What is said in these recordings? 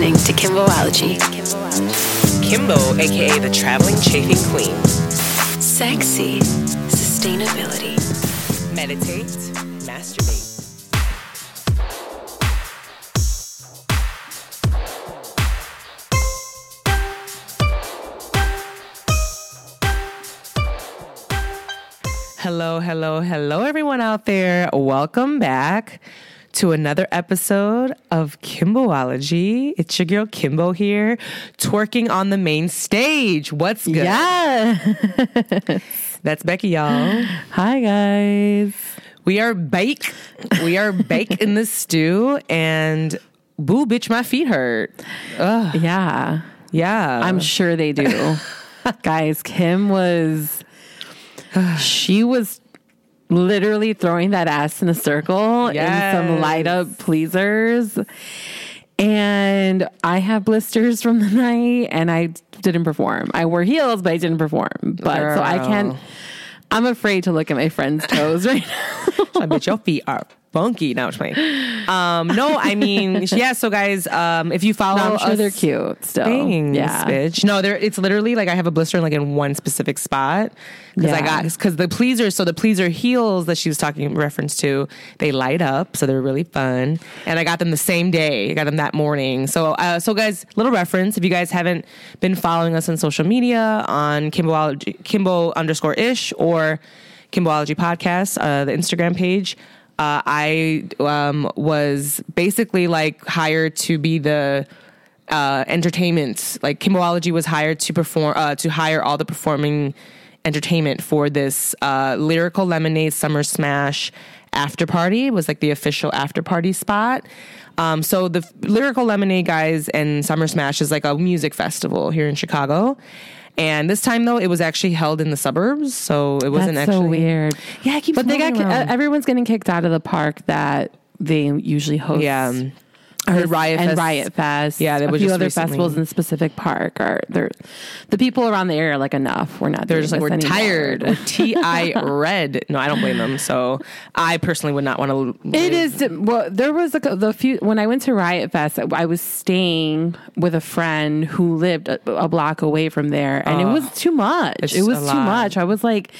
listening to Kimbology. Kimbo, aka the traveling chafing queen. Sexy sustainability. Meditate, masturbate. Hello, hello, hello, everyone out there. Welcome back to another episode of Kimbology. It's your girl Kimbo here, twerking on the main stage. What's good? Yeah. That's Becky, y'all. Hi, guys. We are bake. We are bake in the stew, and boo, bitch, my feet hurt. Ugh, Yeah. yeah, I'm sure they do. guys, Kim was, she was literally throwing that ass in a circle in Yes. some light up pleasers. And I have blisters from the night and I didn't perform. I wore heels, but I didn't perform. But so I can't, I'm afraid to look at my friend's toes right now. I bet your feet are funky. Now, playing. Um, no, I mean, yeah. So, guys, um, if you follow, I'm sure us, they're cute still. Thanks, yeah. bitch. No, there. It's literally like I have a blister in like in one specific spot because I got because the pleaser. So the pleaser heels that she was talking reference to, they light up, so they're really fun. And I got them the same day. I got them that morning. So, uh, so guys, little reference. If you guys haven't been following us on social media on Kimbology, Kimbo underscore ish or Kimbology podcast, uh, the Instagram page. Uh, I um, was basically like hired to be the uh, entertainment. Like Kimbology was hired to perform uh, to hire all the performing entertainment for this uh, lyrical lemonade summer smash after party. It was like the official after party spot. Um, so the lyrical lemonade guys and summer smash is like a music festival here in Chicago. And this time though, it was actually held in the suburbs, so it wasn't That's actually so weird. Yeah, it keeps But they got around. uh, everyone's getting kicked out of the park that they usually host. Yeah. Riot and Fest- Riot Fest. Yeah, that a was few just other recently. festivals in specific park are they're the people around the area are like enough. We're not. They're just like we're this tired. We're T.I. red. No, I don't blame them. So I personally would not want to. It is well. There was a, the few when I went to Riot Fest. I was staying with a friend who lived a, a block away from there, and it was ah, too much. It was too lot. much. I was like,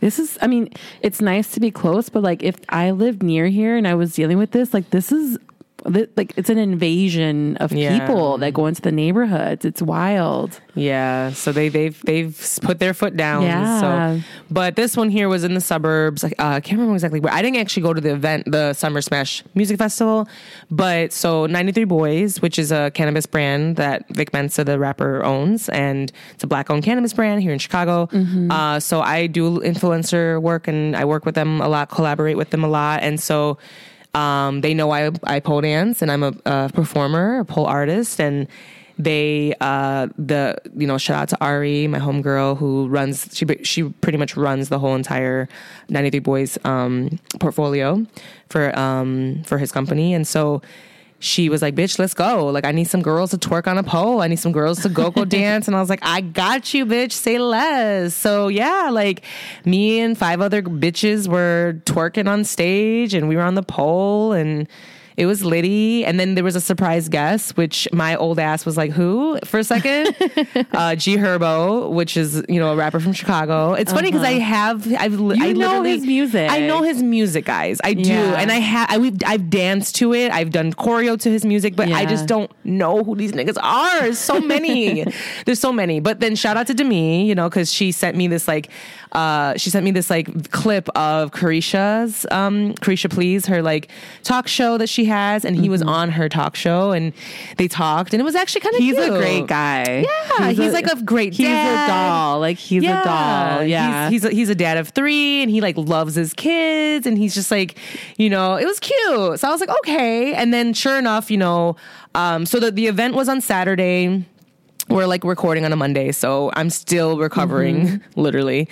"This is." I mean, it's nice to be close, but like if I lived near here and I was dealing with this, like this is. Like it's an invasion of Yeah. people that go into the neighborhoods. It's wild. Yeah, so they they've they've put their foot down. Yeah. So, but this one here was in the suburbs. Like, uh, I can't remember exactly where. I didn't actually go to the event, the Summer Smash Music Festival, but so 93 Boyz, which is a cannabis brand that Vic Mensa, the rapper, owns, and it's a black-owned cannabis brand here in Chicago. Uh, so I do influencer work, and I work with them a lot, collaborate with them a lot, and so. Um, they know I I pole dance and I'm a, a performer, a pole artist, and they uh the you know shout out to Ari, my homegirl who runs she she pretty much runs the whole entire 93 Boyz um portfolio for um for his company. And so she was like, bitch, let's go. Like, I need some girls to twerk on a pole. I need some girls to go go dance. And I was like, I got you, bitch. Say less. So yeah, like me and five other bitches were twerking on stage and we were on the pole and it was Liddy. And then there was a surprise guest, which my old ass was like, who for a second? uh, G Herbo, which is, you know, a rapper from Chicago. It's funny because I have, I've, Uh-huh. You I know his music. I know his music, guys. I do. Yeah. And I have, I, we've, I've danced to it. I've done choreo to his music, but I just don't know who these niggas are. There's so many. There's so many. But then shout out to Demi, you know, because she sent me this like, uh, she sent me this like clip of Carisha's, um, Carisha Please, her like talk show that she has, and he was on her talk show, and they talked, and it was actually kind of Mm-hmm. He's a great guy. Yeah, he's, like a great He's dad. a doll. Like he's a doll. Yeah. he's he's a, he's a dad of three, and he like loves his kids, and he's just like, you know, it was cute. So I was like, okay. And then sure enough, you know, um, so the the event was on Saturday. We're like recording on a Monday, so I'm still recovering, Mm-hmm. literally.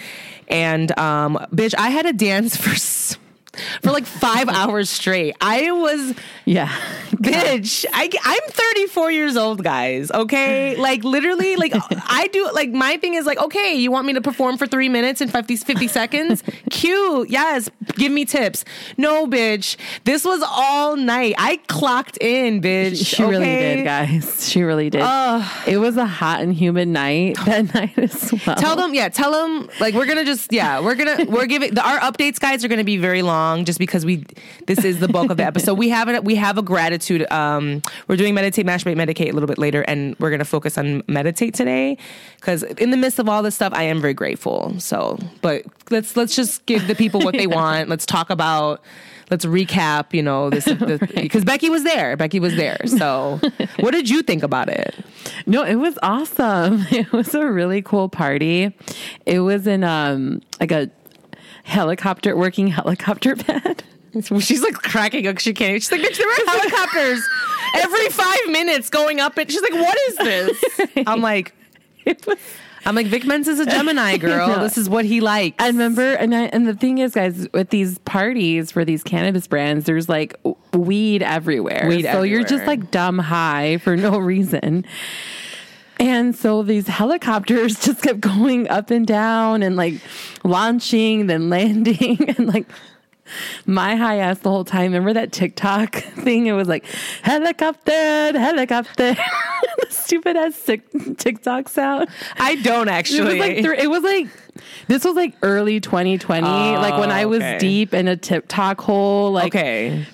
And um, bitch, I had a dance for. s- for like five hours straight. I was Yeah. bitch. I, I'm 34 years old, guys. Okay, like literally, like I do. Like my thing is like, okay, you want me to perform for three minutes and 50, 50 seconds? Cute. Yes. Give me tips. No, bitch. This was all night. I clocked in, bitch. She really okay? did, guys. She really did. it was a hot and humid night that night as well. Tell them, yeah, tell them. Like we're gonna just, yeah, we're gonna we're giving the, our updates, guys, are gonna be very long, just because we this is the bulk of the episode. We have it. We have a gratitude. Um, we're doing meditate, masturbate, medicate a little bit later, and we're gonna focus on meditate today, because in the midst of all this stuff, I am very grateful. So, but let's let's just give the people what they want. Let's talk about. Let's recap, you know, this because Becky was there. Becky was there. So, what did you think about it? No, it was awesome. It was a really cool party. It was in um like a helicopter working helicopter pad. She's like cracking up. She can't. She's like, "Bitch, there were helicopters every five minutes going up it. She's like, what is this? I'm like, I'm like, Vic Mensa is a Gemini girl. No. This is what he likes. I remember, and I, and the thing is, guys, with these parties for these cannabis brands, there's like weed everywhere. Weed so you're just like dumb high for no reason. And so these helicopters just kept going up and down and like launching, then landing, and like my high ass the whole time. Remember that TikTok thing? It was like helicopter, helicopter. the stupid ass TikTok sound. I don't actually. It was like thr- it was like this was like early 2020, like when I oh, was okay. deep in a TikTok hole, like okay.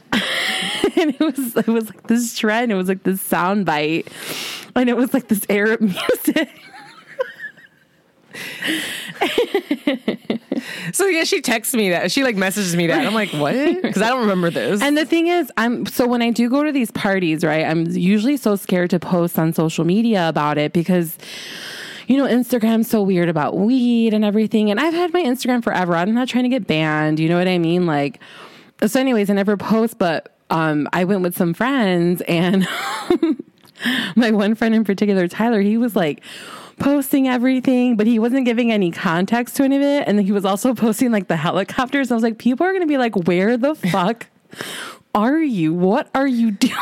and it was it was like this trend. It was like this sound bite, and it was like this Arab music. So yeah, she texts me that. She like messages me that. I'm like, what? Because I don't remember this. And the thing is, I'm so when I do go to these parties, right? I'm usually so scared to post on social media about it because you know, Instagram's so weird about weed and everything. And I've had my Instagram forever. I'm not trying to get banned. You know what I mean? Like, so anyways, I never post, but um, I went with some friends and my one friend in particular, Tyler, he was like posting everything, but he wasn't giving any context to any of it. And he was also posting like the helicopters. I was like, people are going to be like, where the fuck are you? What are you doing?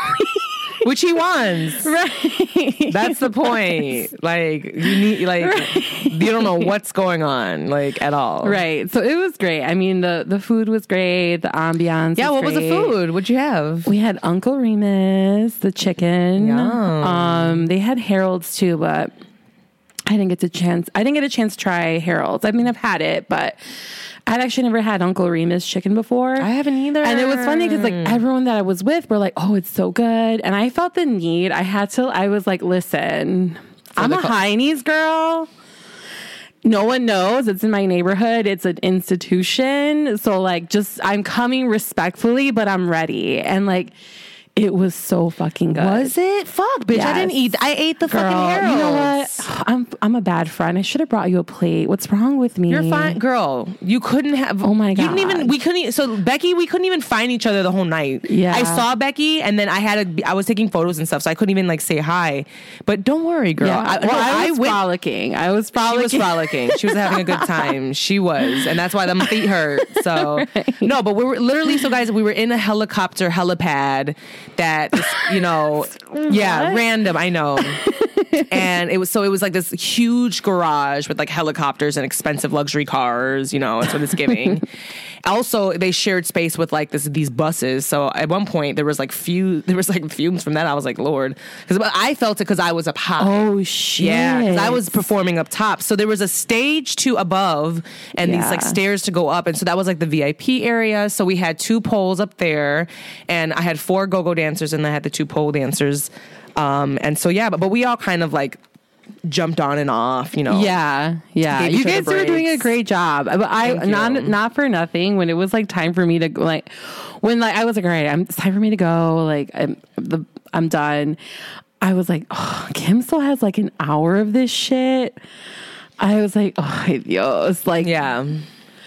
Which he wants. right. That's the point. Like you need like you don't know what's going on like at all. Right. So it was great. I mean, the the food was great. The ambiance. Yeah. was What was the food? What'd you have? We had Uncle Remus, the chicken. Yum. Um, they had Harold's too, but I didn't get the chance. I didn't get a chance to try Harold's. I mean, I've had it, but I'd actually never had Uncle Remus chicken before. I haven't either. And it was funny because like everyone that I was with were like, "Oh, it's so good," and I felt the need. I had to. I was like, "Listen, I'm a co- girl." No one knows. It's in my neighborhood. It's an institution. So like just I'm coming respectfully, but I'm ready. And like it was so fucking good. Was it? Fuck, bitch! I didn't eat. I ate the fucking Girl, you know what? I'm I'm a bad friend. I should have brought you a plate. What's wrong with me? You're fine, girl. You couldn't have. Oh my god. You didn't even. We couldn't. So Becky, we couldn't even find each other the whole night. Yeah. I saw Becky, and then I had. A, I was taking photos and stuff, so I couldn't even like say hi. But don't worry, girl. Yeah. I, well, no, I, was went- frolicking. I was frolicking. She was frolicking. She was having a good time. She was, and that's why the feet hurt. So no, but we were literally. So guys, we were in a helicopter helipad that you know, yeah, random. I know. and it was so it was like this huge garage with like helicopters and expensive luxury cars. You know, that's what it's giving. also, they shared space with like this these buses. So at one point there was like few there was like fumes from that. I was like, Lord, because I felt it because I was up high. Oh shit! Yeah, I was performing up top. So there was a stage to above and these like stairs to go up. And so that was like the VIP area. So we had two poles up there and I had four go-go dancers and I had the two pole dancers. Um, and so yeah, but, but we all kind of like jumped on and off, you know. Yeah, yeah. You guys were doing a great job. But I Thank not you. not for nothing. When it was like time for me to go, like when like I was like, all right, I'm, it's time for me to go. Like I'm the I'm done. I was like, oh, Kim still has like an hour of this shit. I was like, oh, Dios, like Yeah.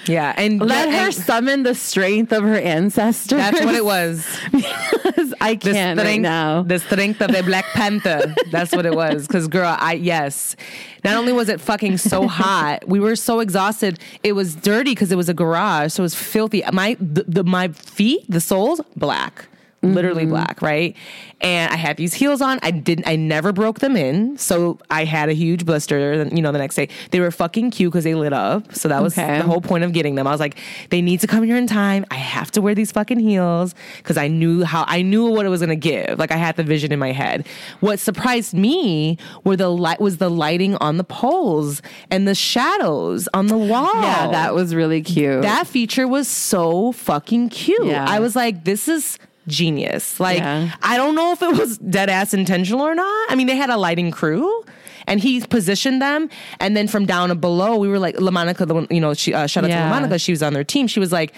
Yeah, and Let and her summon the strength of her ancestors. That's what it was. was. I can't right now. the strength of the Black Panther. That's what it was. Because girl, I yes. Not only was it fucking so hot, we were so exhausted. It was dirty because it was a garage, so it was filthy. My the, the my feet, the soles, black. Literally Mm-hmm. black, right? And I had these heels on. I didn't. I never broke them in, so I had a huge blister. You know, the next day they were fucking cute because they lit up. So that was Okay. the whole point of getting them. I was like, they need to come here in time. I have to wear these fucking heels because I knew how I knew what it was gonna give. Like I had the vision in my head. What surprised me were the light was the lighting on the poles and the shadows on the wall. yeah, that was really cute. that feature was so fucking cute. Yeah. I was like, this is genius. Like Yeah. I don't know if it was dead ass intentional or not. I mean, they had a lighting crew. And he positioned them, and then from down below, we were like, LaMonica, the one, you know, she uh, shout out Yeah. to LaMonica, she was on their team. She was like,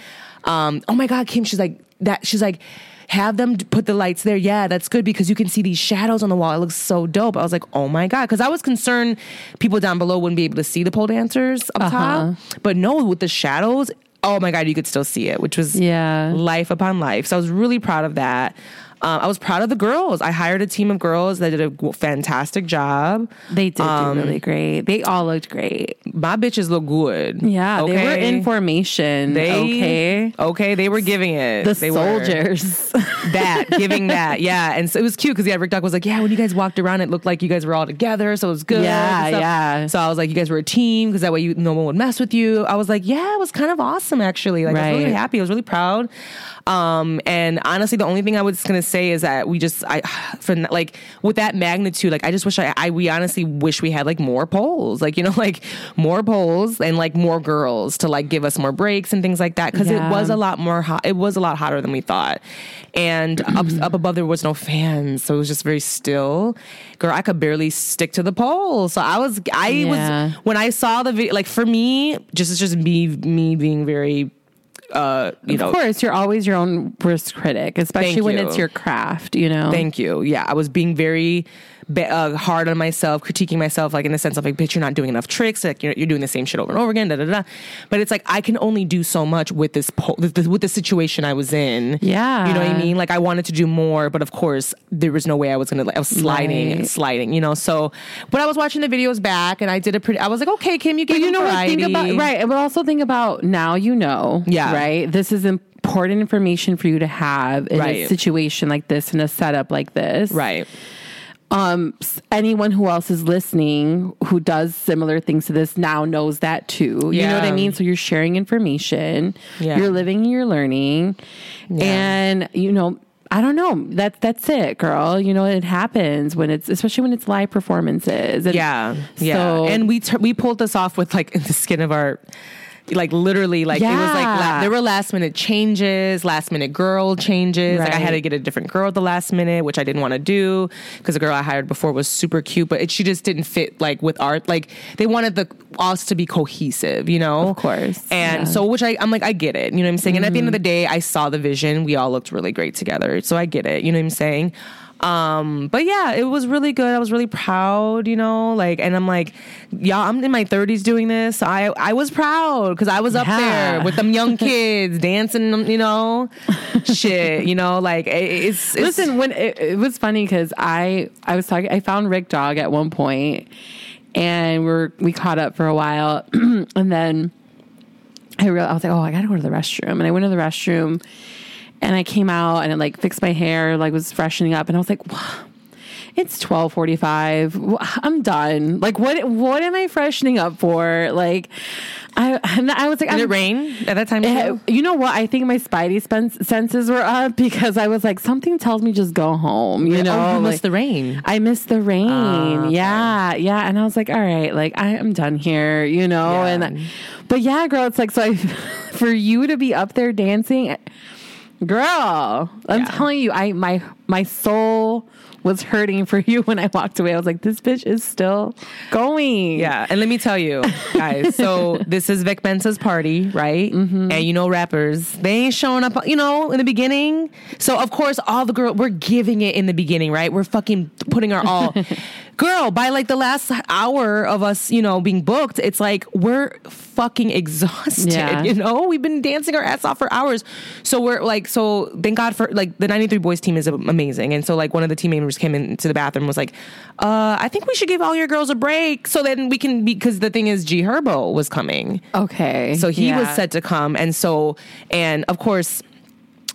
um, "Oh my God, Kim!" She's like that. She's like, "Have them put the lights there." Yeah, that's good because you can see these shadows on the wall. It looks so dope. I was like, "Oh my God," because I was concerned people down below wouldn't be able to see the pole dancers up Uh-huh. top, but no, with the shadows. Oh my God, you could still see it, which was Yeah. life upon life. So I was really proud of that. Um, I was proud of the girls. I hired a team of girls that did a fantastic job. they did Um, do really great. They all looked great. My bitches look good. Yeah, they were Okay? in formation. They okay. okay. They were giving it. The They were. soldiers. that giving that yeah and so it was cute because yeah Rick Dog was like yeah when you guys walked around it looked like you guys were all together so it was good Yeah, yeah. so i was like you guys were a team because that way you no one would mess with you i was like yeah it was kind of awesome actually like i was really happy i was really proud um and honestly the only thing i was gonna say is that we just i for like with that magnitude like i just wish i i we honestly wish we had like more polls like you know like more polls and like more girls to like give us more breaks and things like that because Yeah. it was a lot more hot it was a lot hotter than we thought and up, up above there was no fans so it was just very still girl i could barely stick to the pole so i was i Yeah. was when i saw the video like for me just it's just me me being very uh you know of course, you're always your own worst critic, especially when you. it's your craft, you know? Thank you. Yeah, I was being very uh, hard on myself, critiquing myself, like in the sense of like, bitch, you're not doing enough tricks. Like you're, you're doing the same shit over and over again. Da da da. But it's like I can only do so much with this po- with the, with the situation I was in. Yeah. you know what I mean. Like I wanted to do more, but of course there was no way I was gonna. Like, I was sliding and sliding. You know. So, but I was watching the videos back, and I did a pretty. I was like, okay, Kim, you gave But you know what? Think about right, but also think about now you know. Yeah. Right. This is important information for you to have in a situation like this, in a setup like this. Right. Um. Anyone who else is listening who does similar things to this now knows that too. Yeah. You know what I mean? So you're sharing information. Yeah. You're living. You're learning, and you know. I don't know. That's that's it, girl. You know it happens when it's especially when it's live performances. And Yeah, yeah. So, and we we pulled this off with like in the skin of our, like literally, like it was like la- there were last minute changes, last minute girl changes. Like I had to get a different girl at the last minute, which I didn't want to do because the girl I hired before was super cute, but it, she just didn't fit like with art. Like they wanted the us to be cohesive, you know. Of course, And yeah. so, which I I'm like I get it. You know what I'm saying. And at the end of mm-hmm. the day, I saw the vision. We all looked really great together, so I get it. You know what I'm saying. Um, but yeah, it was really good. I was really proud, you know, like, and I'm like, yeah, I'm in my 30s doing this. I I was proud because I was up Yeah. there with them young kids dancing, you know, shit, you know, like it, it's, it's Listen, when it, it was funny because I I was talking, I found Rick Dog at one point, and we're we caught up for a while, and then I realized I was like, oh, I gotta go to the restroom, and I went to the restroom, and I came out and I like fixed my hair, like was freshening up, and I was like, wow. It's twelve forty five. I'm done. Like what? What am I freshening up for? Like, I and I was like, did it I'm- rain at that time? Eh, too? you know what? I think my spidey spens- senses were up because I was like, something tells me just go home. You know, oh, you like- missed the rain. I missed the rain. Ah, okay. Yeah, yeah. And I was like, all right, like I am done here. You know, Yeah. and but yeah, girl, it's like so. I, for you to be up there dancing, girl, I'm Yeah. telling you, I my my soul was hurting for you when I walked away. I was like, this bitch is still going. Yeah, and let me tell you, guys. So this is Vic Mensa's party, right? Mm-hmm. And you know, rappers they ain't showing up, you know, in the beginning. So of course, all the girl we're giving it in the beginning, right? We're fucking putting our all. girl, by like the last hour of us, you know, being booked, it's like we're fucking exhausted. Yeah. You know, we've been dancing our ass off for hours. So we're like, so thank God for like the 93 Boyz team is amazing. And so like one of the team members came into the bathroom and was like, uh, I think we should give all your girls a break so then we can, because the thing is, G Herbo was coming. Okay. So he was Yeah. set to come, and so and of course.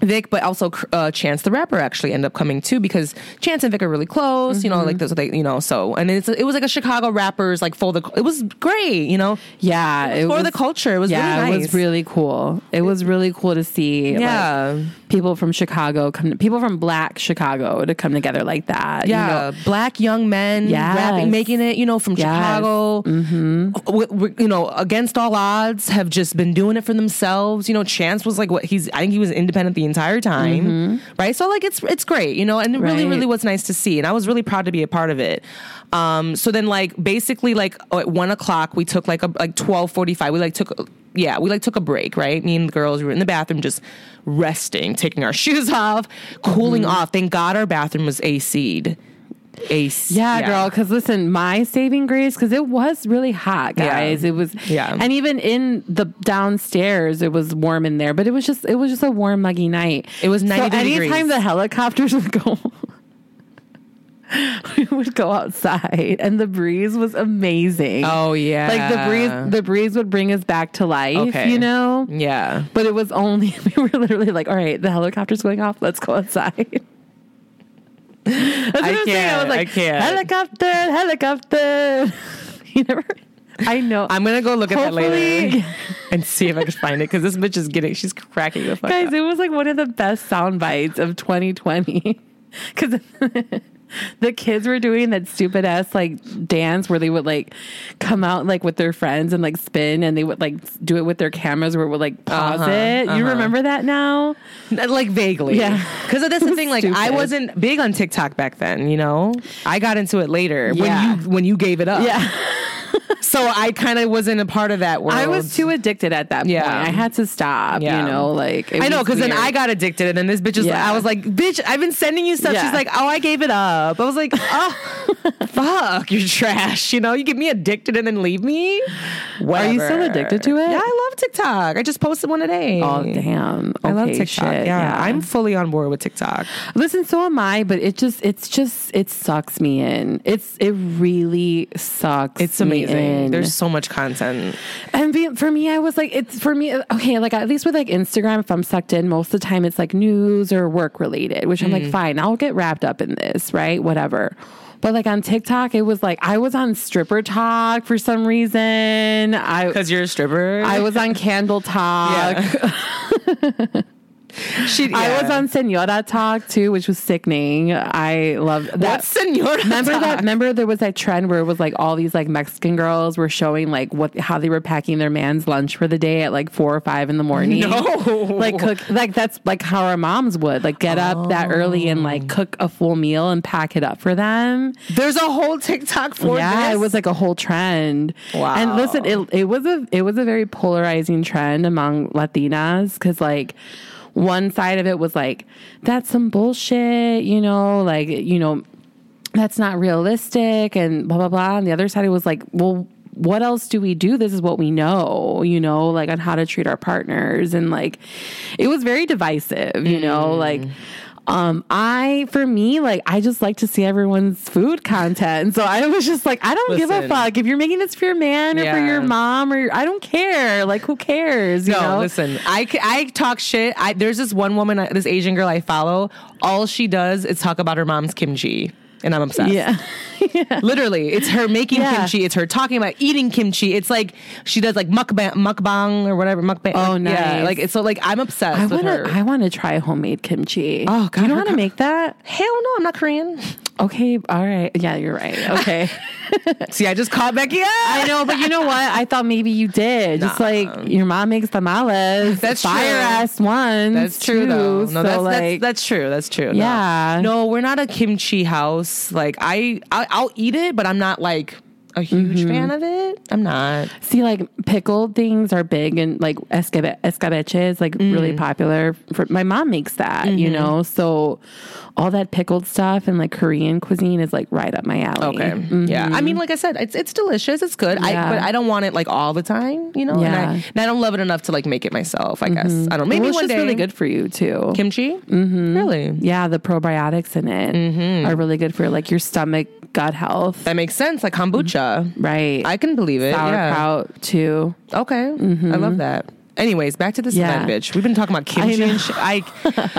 Vic, but also uh, Chance the rapper actually ended up coming too because Chance and Vic are really close, you know, mm-hmm. like those, they, you know, so and it's it was like a Chicago rappers like for the it was great, you know, Yeah, it for was, the culture. It was yeah, really nice. it was really cool. It was really cool to see. like, Yeah. people from Chicago come. People from Black Chicago to come together like that. you yeah, know? black young men Yes. rapping, making it, you know, from Yes. Chicago, mm-hmm. uh, w- w- you know, against all odds, have just been doing it for themselves. You know, Chance was like what he's. I think he was independent the entire time, right? So like, it's it's great, you know, and it really, Right. really was nice to see, and I was really proud to be a part of it. Um, so then, like, basically, like at one o'clock, we took like a like twelve forty five. We like took. Yeah, we like took a break, right? Me and the girls we were in the bathroom just resting, taking our shoes off, cooling off. Thank God our bathroom was AC'd. Ace. Yeah, girl. Because listen, my saving grace, because it was really hot, Yeah. guys. It was, Yeah. And even in the downstairs, it was warm in there. But it was just, it was just a warm, muggy night. It was 93 so anytime degrees. the helicopters would go. we would go outside and the breeze was amazing. Oh yeah. Like the breeze the breeze would bring us back to life, Okay. you know? Yeah. But it was only we were literally like, all right, the helicopter's going off, let's go outside. That's what I saying. can't, was like, I can't. Helicopter, helicopter. you never I know. I'm gonna go look at that later and see if I can find it because this bitch is getting she's cracking the fuck Guys, up. it was like one of the best sound bites of 2020. Cause the kids were doing that stupid ass like dance where they would like come out like with their friends and like spin and they would like do it with their cameras where it would like pause Uh-huh, it. You uh-huh. remember that now? like vaguely. Yeah. Because that's the thing. Like I wasn't big on TikTok back then. You know, I got into it later Yeah. when you when you gave it up. Yeah. So I kind of wasn't a part of that world. I was too addicted at that Yeah. point. I had to stop, Yeah. you know, like it I know because then. I got addicted, and then this bitch is. Yeah. I was like, "Bitch, I've been sending you stuff." Yeah. She's like, "Oh, I gave it up." I was like, "Oh, fuck, you're trash." You know, you get me addicted and then leave me. Are you still addicted to it? Yeah, I love TikTok. I just posted one today. Oh damn! I love TikTok. shit, yeah, I'm fully on board with TikTok. Listen, so am I, but it just it's just it sucks me in. It's it really sucks. It's me amazing. in. There's so much content. and be, for me, I was like, it's for me. Okay, like at least with like Instagram, if I'm sucked in, most of the time it's like news or work related, which I'm Mm. like, fine, I'll get wrapped up in this, right? Whatever. But like on TikTok, it was like I was on stripper talk for some reason. I Because you're a stripper. I was on Candle Talk. She, I was on Senora Talk too, which was sickening. I love that. What's Senora Remember that? Talk? Remember there was that trend where it was like all these like Mexican girls were showing like what how they were packing their man's lunch for the day at like four or five in the morning. No. like cook like that's like how our moms would like get up that early and like oh. cook a full meal and pack it up for them. There's a whole TikTok for yeah, this. it was like a whole trend. Wow. And listen, it it was a it was a very polarizing trend among Latinas because like one side of it was like that's some bullshit, you know, like you know that's not realistic and blah blah blah. And the other side it was like, well. What else do we do? This is what we know, you know, like on how to treat our partners. And like, it was very divisive, you know, like, mm. Um, I, for me, like, I just like to see everyone's food content. And so I was just like, I don't give a fuck if you're making this for your man or for your mom or your, I don't care. Like, who cares? You No, know? listen. I talk shit. I, there's this one woman, uh, this Asian girl I follow. All she does is talk about her mom's kimchi, and I'm obsessed. Yeah. Literally, it's her making Yeah. kimchi. It's her talking about eating kimchi. It's like she does like mukbang, mukbang or whatever mukbang. Oh, like, Yeah, nice. like it's so like I'm obsessed I with want her. to. I want to try homemade kimchi. Oh, God, you know how to make that? Hell no, I'm not Korean. Okay, all right. Yeah, you're right. Okay, See, I just caught Becky. up. I know, but you know what? I thought maybe you did. Just like your mom makes tamales. That's fire true. ass ones. That's true too. though. No, so that's, like, that's that's true. That's true. No. Yeah. No, we're not a kimchi house. Like I, I I'll eat it, but I'm not like a huge Mm-hmm. fan of it. I'm not. See, like pickled things are big and like escabe- escabeche is like Mm. really popular. For, my mom makes that, you Mm-hmm. know, so all that pickled stuff and like Korean cuisine is like right up my alley. Okay. Yeah. I mean, like I said, it's it's delicious. It's good. I Mm-hmm. Yeah. but I don't want it like all the time, you know? And Yeah. I, and I don't love it enough to like make it myself, I guess. I don't know. Maybe well, it's one just day. really good for you too. Kimchi? Mm-hmm. Really? yeah, the probiotics in it Mm-hmm. are really good for like your stomach, gut health. That makes sense. Like kombucha. Right. I can believe it. Yeah. Sauerkraut too. Okay. I love that. Anyways, back to this Yeah. event, bitch. We've been talking about kimchi and shit. I,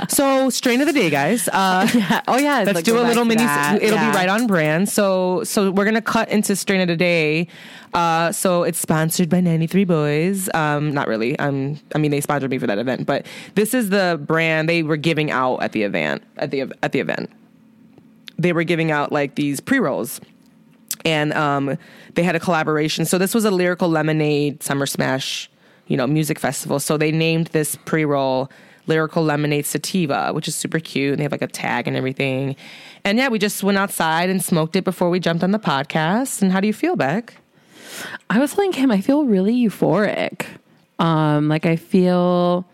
so, strain of the day, guys. Uh, Yeah. Oh yeah. Let's like, do a little mini. that. It'll Yeah. be right on brand. So, so we're gonna cut into strain of the day. Uh, so it's sponsored by 93 Boyz. Um, not really. Um, I mean, they sponsored me for that event, but this is the brand they were giving out at the event. At the at the event, they were giving out like these pre rolls, and um, they had a collaboration. So this was a lyrical lemonade summer smash, you know, music festival. So they named this pre roll lyrical lemonade sativa, which is super cute. And they have like a tag and everything. And yeah, we just went outside and smoked it before we jumped on the podcast. And how do you feel, Beck? I was telling Kim, I feel really euphoric. Um, like I feel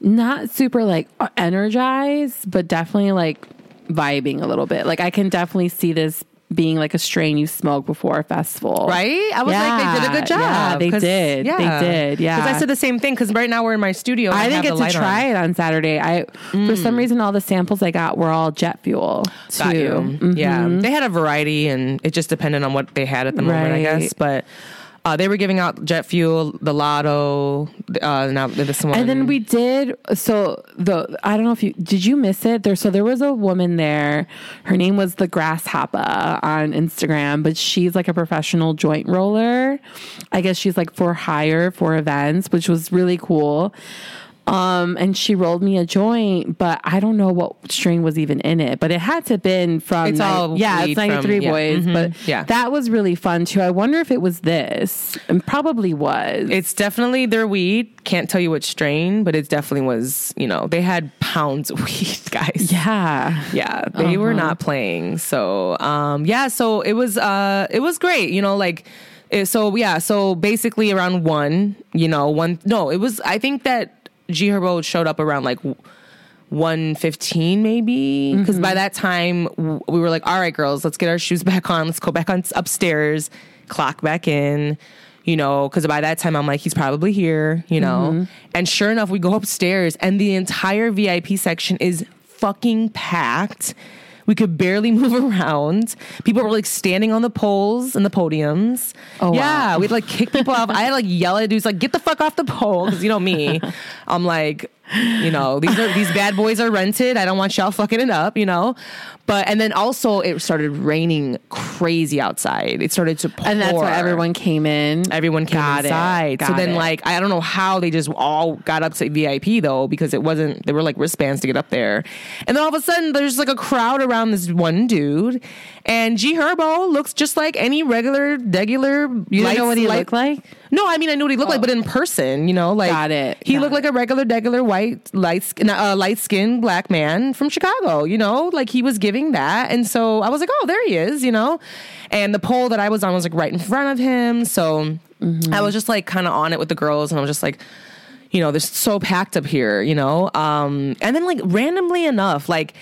not super like energized, but definitely like vibing a little bit. Like I can definitely see this being like a strain you smoke before a festival. Right? I was like, they did a good job. Yeah, they did. They did. Yeah. Because I said the same thing. Because right now we're in my studio. and I didn't get to try on. it on Saturday. I for some reason all the samples I got were all jet fuel. Too. Mhm. Yeah, they had a variety, and it just depended on what they had at the moment, I guess. But uh, they were giving out jet fuel, the Lotto. Uh, now this one, And then we did so the I don't know if you did you miss it? There so there was a woman there. Her name was the grasshopper on Instagram but she's like a professional joint roller. I guess she's like for hire for events which was really cool um and she rolled me a joint but I don't know what strain was even in it but it had to been from It's all yeah it's 93 from- yeah, boys mhm, but yeah. that was really fun too I wonder if it was this and probably was It's definitely their weed. Can't tell you what strain, but it definitely was. You know, they had pounds of weed, guys. yeah yeah they were not playing so um yeah so it was uh it was great you know like so yeah so basically around one you know one no it was i think that g herbo showed up around like 115 maybe? Mm-hmm. Because by that time w- we were like all right girls let's get our shoes back on. Let's go back on upstairs clock back in you know because by that time i'm like he's probably here you know? Mm-hmm. And sure enough we go upstairs and the entire vip section is fucking packed we could barely move around. People were like standing on the poles and the podiums. Oh, wow. yeah, we'd like kick people off. I had like yell at dudes like, "Get the fuck off the pole!" Because you know me, I'm like, you know, these are these bad boys are rented. I don't want y'all fucking it up, you know. But and then also it started raining crazy outside. It started to pour. and that's why everyone came in Everyone came Got inside. so then, it. like, I don't know how they just all got up to VIP though, because it wasn't. They were like wristbands to get up there, and then all of a sudden, there's like a crowd around this one dude, and G Herbo looks just like any regular, regular. You didn't know what he looked like? No, I mean I knew what he looked like, but oh. in person, you know, like Got it. He Got looked it. like a regular, regular white, light, uh, light skinned black man from Chicago. You know, like he was giving that, and so I was like, oh, there he is. You know, and the pole that I was on was like right in front of him, so I was just like kind of on it with the girls, and I was just like. You know, they're so packed up here, you know? Um, and then, like, randomly enough, like,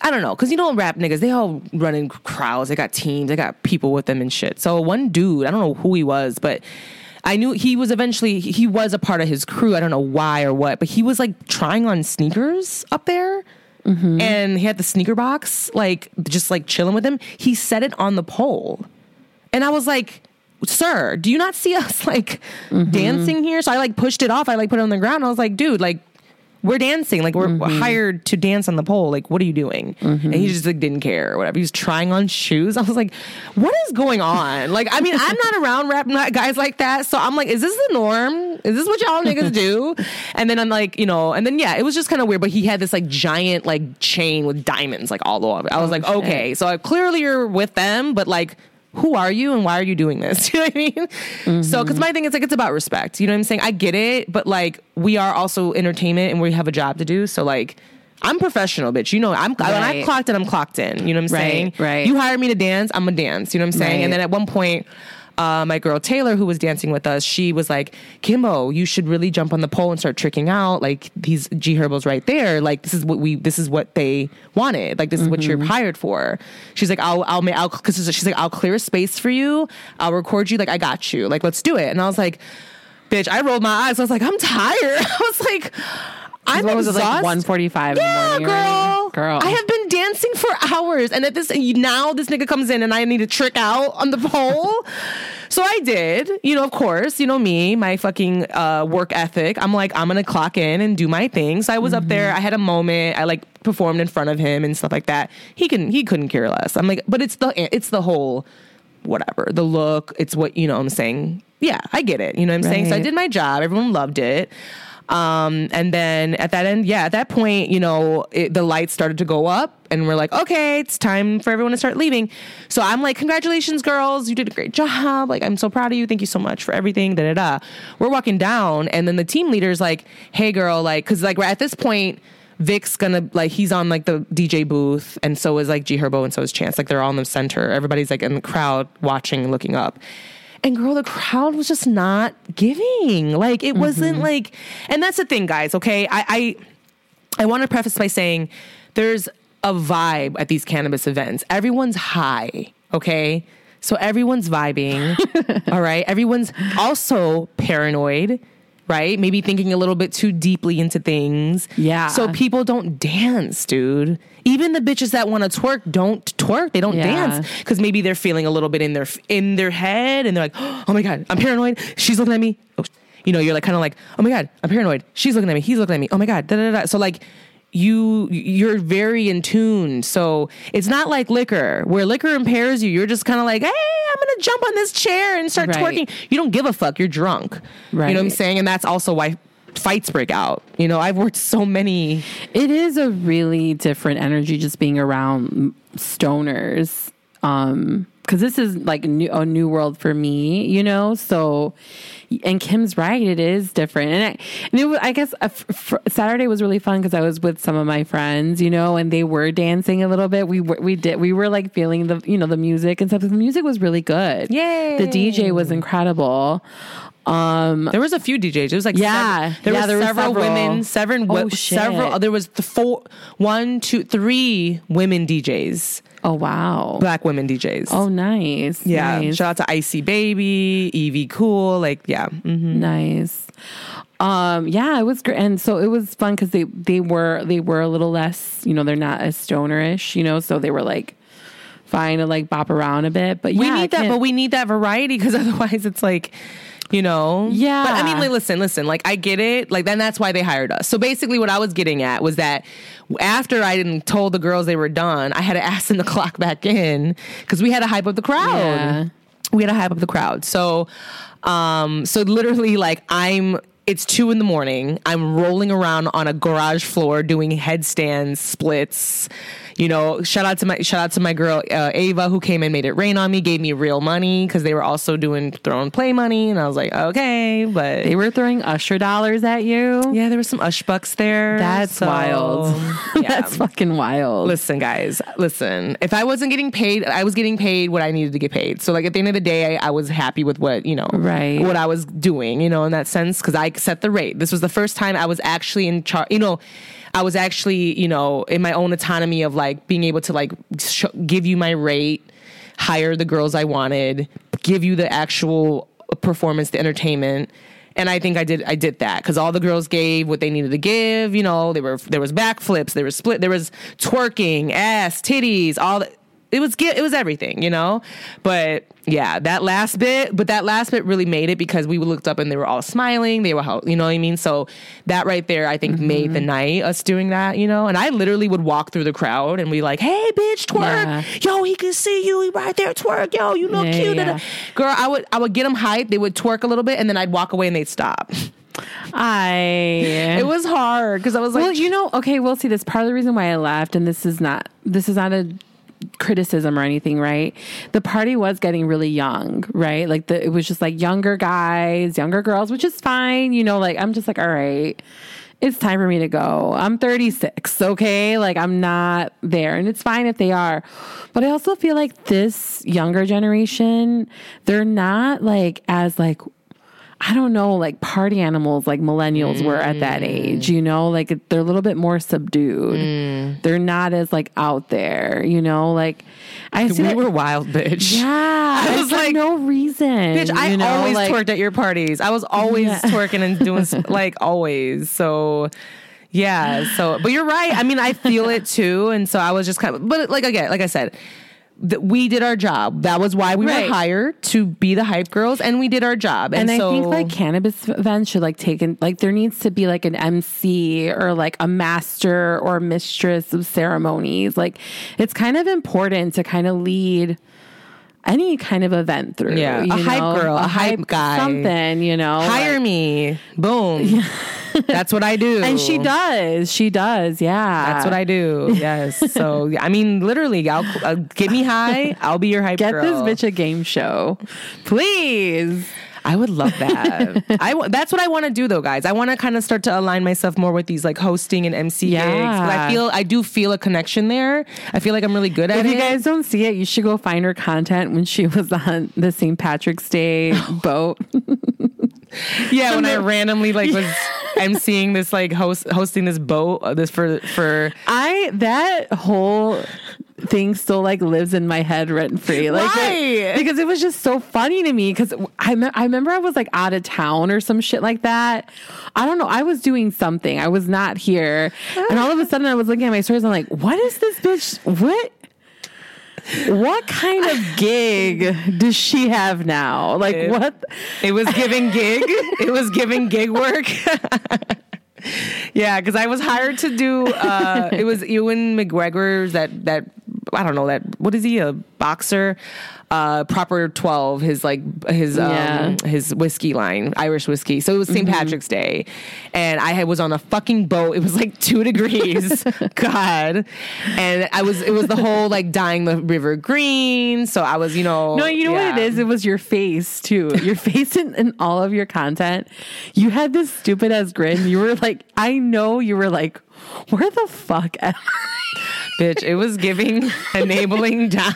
I don't know, because you know, rap niggas, they all run in crowds. They got teams, they got people with them and shit. So, one dude, I don't know who he was, but I knew he was eventually, he was a part of his crew. I don't know why or what, but he was like trying on sneakers up there. Mm-hmm. And he had the sneaker box, like, just like chilling with him. He set it on the pole. And I was like, sir, do you not see us like mm-hmm. dancing here? So I like pushed it off. I like put it on the ground. I was like, dude, like we're dancing. Like we're mm-hmm. hired to dance on the pole. Like what are you doing? Mm-hmm. And he just like didn't care or whatever. He was trying on shoes. I was like, what is going on? Like, I mean, I'm not around rap guys like that. So I'm like, is this the norm? Is this what y'all niggas do? And then I'm like, you know, and then yeah, it was just kind of weird. But he had this like giant like chain with diamonds like all over. I was like, oh, shit. okay, so I, clearly you're with them, but like who are you and why are you doing this? You know what I mean? So, mm-hmm. because my thing is like, it's about respect. You know what I'm saying? I get it, but like, we are also entertainment and we have a job to do. So, like, I'm professional, bitch. You know, I'm when I Right. clocked in, I'm clocked in. You know what I'm Right, saying? right. You hire me to dance, I'm a dance. You know what I'm saying? Right. And then at one point. Uh, my girl Taylor, who was dancing with us, she was like, "Kimbo, you should really jump on the pole and start tricking out. Like these G Herbo's right there. Like this is what we, this is what they wanted. Like this is what you're Mm-hmm. hired for." She's like, "I'll, I'll, I'll," because she's like, "I'll clear a space for you. I'll record you. Like I got you. Like let's do it." And I was like, "Bitch," I rolled my eyes. I was like, "I'm tired." I was like, "I'm what was exhausted." like one forty five? Yeah, in the morning, girl. Girl, I have been dancing for hours, and at this now this nigga comes in, and I need to trick out on the pole. so I did. You know, of course, you know me, my fucking uh, work ethic. I'm like, I'm gonna clock in and do my thing. So I was up there. I had a moment. I like performed in front of him and stuff like that. He can he couldn't care less. I'm like, but it's the it's the whole whatever the look. It's what you know. what I'm saying. Yeah, I get it. You know what I'm saying. So I did my job. Everyone loved it. Um, and then at that end, yeah, at that point, you know, it, the lights started to go up, and we're like, okay, it's time for everyone to start leaving. So I'm like, congratulations, girls, you did a great job. Like, I'm so proud of you. Thank you so much for everything. Da da da. We're walking down, and then the team leader's like, hey, girl, like, because like we're at this point. Vic's gonna like he's on like the DJ booth, and so is like G Herbo, and so is Chance. Like they're all in the center. Everybody's like in the crowd watching, looking up. And girl, the crowd was just not giving. Like it wasn't mm-hmm. like, and that's the thing, guys. Okay, I I, I want to preface by saying there's a vibe at these cannabis events. Everyone's high. Okay, so everyone's vibing. all right, everyone's also paranoid. Right? Maybe thinking a little bit too deeply into things. Yeah. So people don't dance, dude. Even the bitches that want to twerk don't twerk. They don't Yeah. dance because maybe they're feeling a little bit in their in their head, and they're like, "Oh my god, I'm paranoid. She's looking at me." Oh, you know, you're like kind of like, "Oh my god, I'm paranoid. She's looking at me. He's looking at me. Oh my god." Da, da, da. So like, you you're very in tune. So it's not like liquor, where liquor impairs you. You're just kind of like, "Hey, I'm gonna jump on this chair and start Right. twerking." You don't give a fuck. You're drunk. You know what I'm saying? And that's also why fights break out. You know, I've worked so many. It is a really different energy just being around stoners. Um, because this is like new, a new world for me, you know. So, and Kim's right; it is different. And I, and it was, I guess, uh, f- f- Saturday was really fun because I was with some of my friends, you know, and they were dancing a little bit. We were, we did, we were like feeling the, you know, the music and stuff. The music was really good. Yay. The DJ was incredible. Um, There was a few DJs. It was like Yeah. seven- there Yeah, was there were several, several. women, seven, Oh, several. There was the four, one, two, three women DJs, oh wow. black women DJs. Oh, nice. yeah. nice. Shout out to Icy Baby, Evie Cool, like yeah. mhm. Nice. Um, yeah, it was great, and so it was fun because they they were they were a little less, you know, they're not as stonerish, you know, so they were like fine to like bop around a bit. But We need that, but we need that variety because otherwise it's like. You know, Yeah. But I mean, like, listen, listen. Like, I get it. Like, then that's why they hired us. So basically, what I was getting at was that after I didn't told the girls they were done, I had to ask them to clock back in because we had to hype up the crowd. Yeah. we had to hype up the crowd. So, um, so literally, like I'm. It's two in the morning. I'm rolling around on a garage floor doing headstands, splits. You know, shout out to my shout out to my girl uh, Ava who came and made it rain on me, gave me real money because they were also doing throwing play money, and I was like, okay, but they were throwing usher dollars at you. yeah, there was some ush bucks there. That's so, wild. Yeah. That's fucking wild. Listen, guys, listen. If I wasn't getting paid, I was getting paid what I needed to get paid. So, like at the end of the day, I, I was happy with what you know, Right. what I was doing, you know, in that sense, because I set the rate. This was the first time I was actually in charge. You know, I was actually, you know, in my own autonomy of like being able to like sh- give you my rate, hire the girls I wanted, give you the actual performance, the entertainment. And I think I did. I did that because all the girls gave what they needed to give. You know, they were there was backflips, there was split, there was twerking, ass, titties, all. The, it was it was everything, you know. But yeah, that last bit, but that last bit really made it because we looked up and they were all smiling. They were, you know what I mean. So that right there, I think made the mm-hmm. night us doing that, you know. And I literally would walk through the crowd and be like, "Hey, bitch, twerk! Yeah. Yo, he can see you. He right there, twerk. Yo, you look Yeah, cute." yeah. Girl, I would I would get them hyped. They would twerk a little bit, and then I'd walk away and they'd stop. I It was hard because I was like, well, you know, okay, we'll see. This part of the reason why I left, and this is not this is not a criticism or anything, right? The party was getting really young, right? Like the it was just like younger guys, younger girls, which is fine. You know, like I'm just like, all right. it's time for me to go. I'm 36, okay? Like I'm not there. And it's fine if they are. But I also feel like this younger generation, they're not like as like I don't know, like party animals like millennials were at that Mm. age, you know, like they're a little bit more subdued. Mm. They're not as like out there, you know, like I see we that- were wild, bitch. yeah, I was like- no reason. Bitch, I you know, always like- twerked at your parties. I was always Yeah. twerking and doing like always. So yeah. So, but you're right. I mean, I feel it too, and so I was just kind of. But like again, like I said. That we did our job. That was why we Right. were hired to be the hype girls, and we did our job. And, And, so, I think like cannabis events should like take in like there needs to be like an MC or like a master or mistress of ceremonies. Like it's kind of important to kind of lead any kind of event through. Yeah, a you hype girl, a hype guy. something. You know, hire like- me. Boom. That's what I do. And she does. She does. Yeah, That's what I do. Yes. So I mean, literally, I'll uh, get me high. I'll be your hype Get girl. this bitch a game show, please. I would love that. I w- that's what I want to do though, guys. I want to kind of start to align myself more with these like hosting and MC gigs. But I feel I do feel a connection there. I feel like I'm really good at If it. If you guys don't see it, you should go find her content when she was on the St. Patrick's Day boat. yeah, when I randomly like was I'm seeing this like host hosting this boat uh, this for for I that whole thing still like lives in my head rent free. Like it- because it was just so funny to me. Because I me- I remember I was like out of town or some shit like that. I don't know. I was doing something. I was not here, and all of a sudden I was looking at my stories. I'm like, what is this bitch? What? What kind of gig does she have now? Like It- what? it was giving gig. it was giving gig work. yeah, because I was hired to do. Uh, it was Ewan McGregor's that that I don't know that what is he a boxer? Uh, proper twelve. His like his um, Yeah. his whiskey line, Irish whiskey. So it was saint Patrick's Day, and I had, was on a fucking boat. It was like two degrees, God, and I was it was the whole like dyeing the river green. So I was you know No, you know what it is? It was your face too. Your face in, in all of your content. You had this stupid ass grin. You were like, I know you were like, where the fuck am I? Bitch. It was giving enabling down.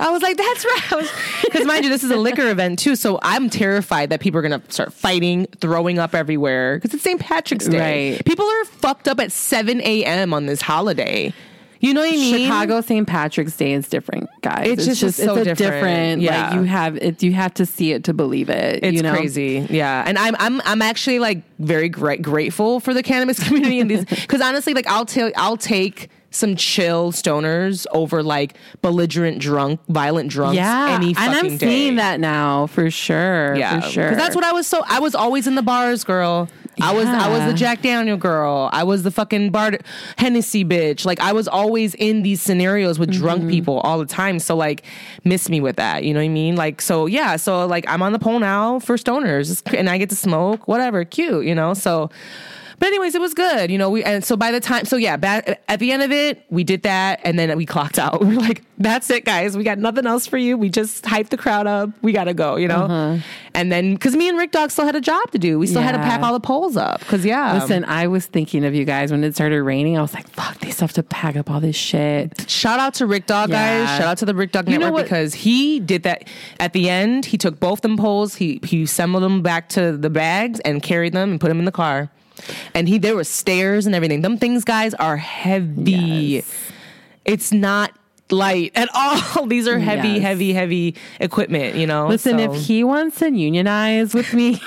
I was like, that's right. Because mind you, this is a liquor event too, so I'm terrified that people are gonna start fighting, throwing up everywhere because it's St. Patrick's Day. Right. People are fucked up at 7 a.m. on this holiday. You know what I mean? Chicago St. Patrick's Day is different, guys. It's just- it's so a different. Yeah. Like you have it. You have to see it to believe it. It's you know? crazy, yeah. And I'm I'm I'm actually like very gra- grateful for the cannabis community and these because honestly, like I'll tell I'll take some chill stoners over like belligerent drunk, violent drunks. Yeah, any and I'm day. seeing that now for sure. Yeah, for sure. Because that's what I was. So I was always in the bars, girl. I was I was the Jack Daniel girl. I was the fucking bar Hennessy bitch. Like I was always in these scenarios with Mm-hmm. drunk people all the time. So like, miss me with that. You know what I mean? Like so yeah. So like I'm on the pole now for stoners, and I get to smoke whatever. Cute, you know. So. But anyways, it was good, you know. We and so by the time, so yeah, back at the end of it, we did that, and then we clocked out. We were like, "That's it, guys. We got nothing else for you. We just hyped the crowd up. We gotta go," you know. And then because me and Rick Dog still had a job to do, we still had to Uh-huh. Pack all the poles up. Because yeah, Listen, I was thinking of you guys when it started raining. I was like, "Fuck, they still have to pack up all this shit." shout out to Rick Dog, Yeah. guys. Shout out to the Rick Dog You Network because he did that at the end. He took both them poles, he he assembled them back to the bags and carried them and put them in the car. And he there were stairs and everything. Them things, guys, are heavy. Yes. It's not light at all. These are heavy, Yes. heavy, heavy equipment. You know. Listen, So- if he wants to unionize with me,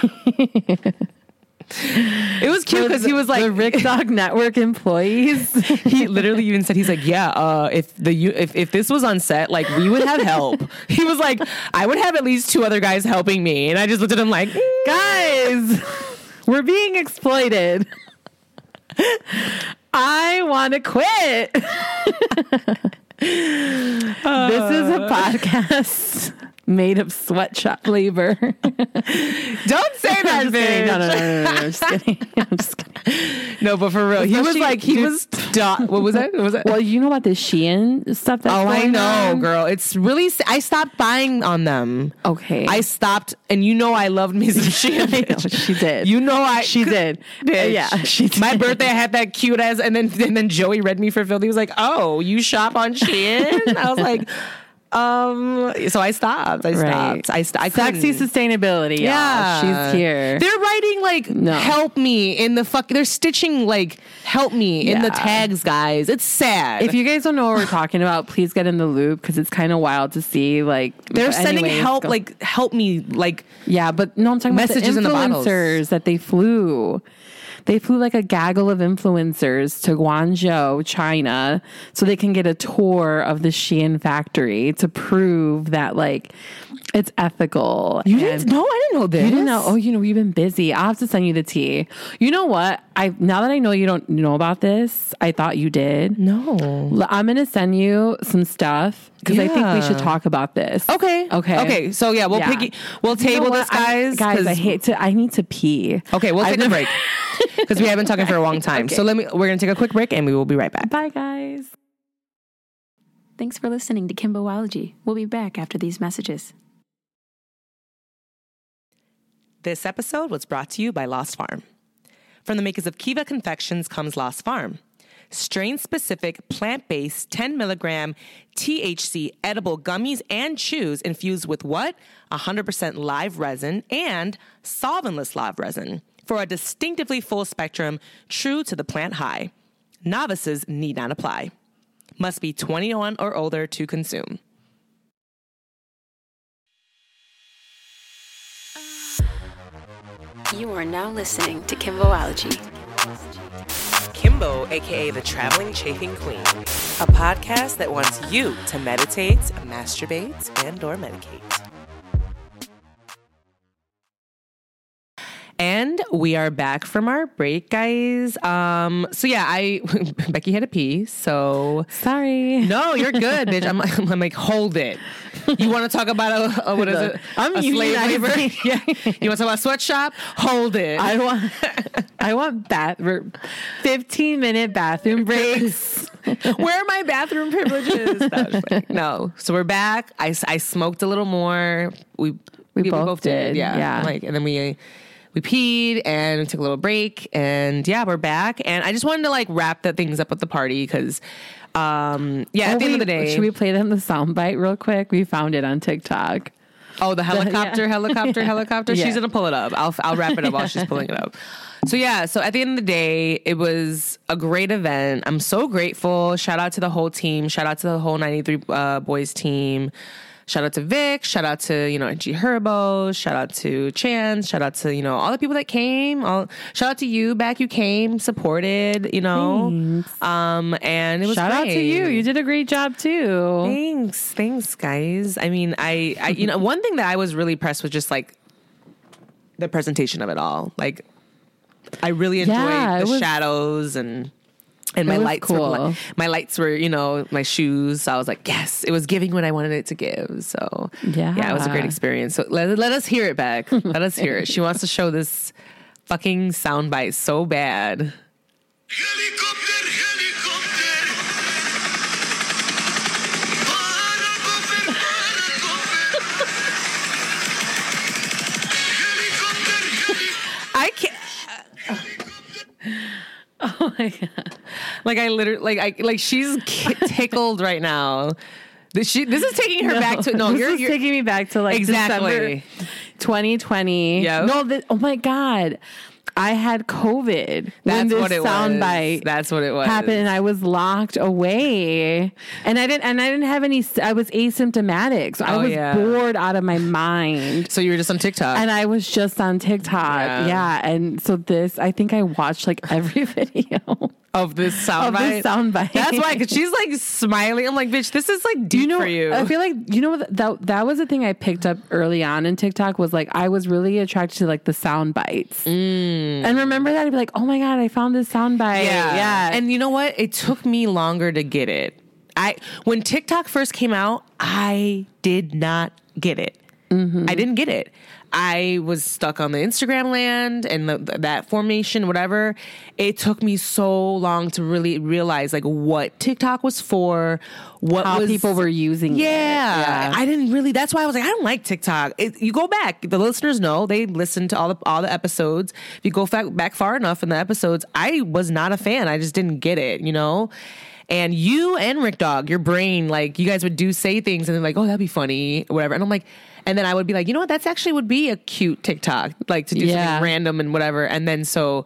it was cute because he was like the Rick Dog Network employees. he literally even said he's like yeah uh, if the if, if this was on set like we would have help he was like i would have at least two other guys helping me and i just looked at him like. Guys, we're being exploited. I want to quit. this is a uh. podcast made of sweatshop labor. don't say that I'm just kidding. bitch. No, no, no, no, no, just kidding. I'm just kidding. no, but for real, he was like he was. Dot, what was that? What was that? Well, you know about the Shein stuff that's Oh, I know, girl. It's really. I stopped buying on them. Okay. I stopped, and you know I loved me some Shein. She did. You know I. She did. Uh, bitch. Yeah, she My birthday, I had that cute ass, and then and then Joey read me for filthy. He was like, "Oh, you shop on Shein?" I was like, "Um." So I stopped. I stopped. I, st- I Sexy couldn't. sustainability. Yeah. Yeah, She's here. They're writing like No. "help me" in the fuck. They're stitching like "help me" in the tags, guys. It's sad. if you guys don't know what we're talking about, please get in the loop because it's kind of wild to see. Like they're sending anyways, help, go- like "help me," like yeah, but no, I'm talking Messages about the the bottles. influencers that they flew. They flew like a gaggle of influencers to Guangzhou, China, so they can get a tour of the Shein factory to prove that like it's ethical. you and- didn't. know? I didn't know this. You didn't know? Oh, you know, we've been busy. I'll have to send you the tea. You know what? I now that I know you don't know about this, I thought you did. No. I'm gonna send you some stuff because I think we should talk about this. Okay. Okay. Okay. So yeah, we'll Yeah. piggy, we'll You know table this, guys. I, guys, I 'cause- hate to. I need to pee. Okay, we'll I've take a break because we haven't talking for a long time. So let me. We're gonna take a quick break and we will be right back. Bye, guys. Thanks for listening to Kimbology. We'll be back after these messages. This episode was brought to you by Lost Farm. From the makers of Kiva Confections comes Lost Farm. Strain specific, plant based, 10 milligram THC edible gummies and chews infused with what? 100% live resin and solventless live resin for a distinctively full spectrum, true to the plant high. Novices need not apply. Must be 21 or older to consume. You are now listening to Kimbology. Kimbo, aka the Traveling Chafing Queen, a podcast that wants you to meditate, masturbate, and or medicate. And we are back from our break, guys. Um, so yeah, I Becky had a pee, so Sorry. no, you're good, bitch. I'm, I'm like, hold it. You want to talk about a, a what is it? I'm a slave labor? yeah. You want to talk about sweatshop? Hold it. I want. I want bathroom. Fifteen minute bathroom breaks. Where are my bathroom privileges? No, I'm just kidding. No. So we're back. I, I smoked a little more. We We both did, Yeah. yeah. Like and then we we peed and we took a little break and yeah, we're back. And I just wanted to like wrap the things up at the party because um yeah, at Oh, the end of the day. should we play them the soundbite real quick? We found it on TikTok. Oh, the helicopter, yeah. helicopter, Yeah. helicopter. Yeah. She's gonna pull it up. I'll I'll wrap it up while she's pulling it up. So yeah, so at the end of the day, it was a great event. I'm so grateful. Shout out to the whole team. Shout out to the whole 93 uh, Boyz team. Shout out to Vic. Shout out to you know G Herbo. Shout out to Chance. Shout out to you know all the people that came. All shout out to you back. You came, supported. You know, um, and it was Shout out to you. You did a great job too. Thanks, thanks, guys. I mean, I, I, you know, one thing that I was really impressed with just like the presentation of it all. Like, I really enjoyed Yeah, the was- shadows and and my lights were cool. li- my lights were you know my shoes. So I was like, yes, it was giving what I wanted it to give. So yeah, yeah it was a great experience. So let let us hear it back. let us hear it. She wants to show this fucking soundbite so bad. Helicopter, helicopter. Paracope, paracope. Helicopter, helicopter. I can't. Oh my god. Like I literally, like I, like she's tickled right now. This, she, this is taking her back to no. this You're, is you're taking me back to like Exactly. December 2020. Yeah. No, th- oh my god. I had COVID when That's this what it was. soundbite That's what it was. happened, and I was locked away, and I didn't, and I didn't have any. I was asymptomatic, so I Oh, was yeah. bored out of my mind. So you were just on TikTok. And I was just on TikTok, Yeah. yeah. And so this, I think I watched like every video. of this soundbite. soundbite. That's why, because she's like smiling. I'm like, bitch, this is like deep you know, for you. I feel like you know that that was the thing I picked up early on in TikTok was like I was really attracted to like the sound bites. Mm. And remember that I'd be like, oh my god, I found this soundbite. yeah, yeah. And you know what? It took me longer to get it. I when TikTok first came out, I did not get it. Mm-hmm. I didn't get it. I was stuck on the Instagram land and the, that formation, whatever. It took me so long to really realize like what TikTok was for, what was people were using it. yeah, I didn't really. That's why I was like, I don't like TikTok. It, you go back. The listeners know they listen to all the all the episodes. If you go back back far enough in the episodes, I was not a fan. I just didn't get it. You know. And you and Rick Dog, your brain, like you guys would do say things and then like, oh, that'd be funny, whatever. And I'm like, and then I would be like, you know what? That's actually would be a cute TikTok, like to do Yeah. something random and whatever. And then so,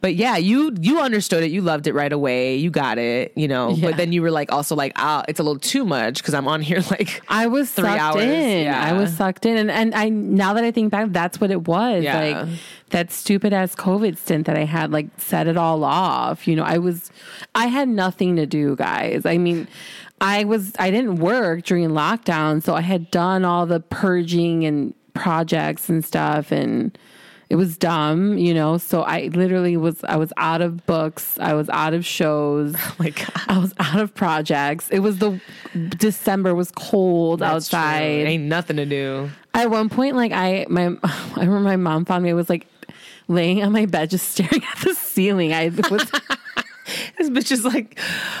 but yeah, you you understood it, you loved it right away, you got it, you know. Yeah. But then you were like, also like, ah, it's a little too much because I'm on here like I was Three sucked hours, in. yeah. I was sucked in, and and I now that I think back, that's what it was. Yeah. Like that stupid ass COVID stint that I had, like set it all off. You know, I was, I had nothing to do, guys. I mean. I was I didn't work during lockdown, so I had done all the purging and projects and stuff and it was dumb, you know. So I literally was I was out of books, I was out of shows. oh my god. I was out of projects. It was the December was cold That's true. outside. Ain't nothing to do. At one point, like I my I remember my mom found me. I was like laying on my bed, just staring at the ceiling. I was This bitch is like,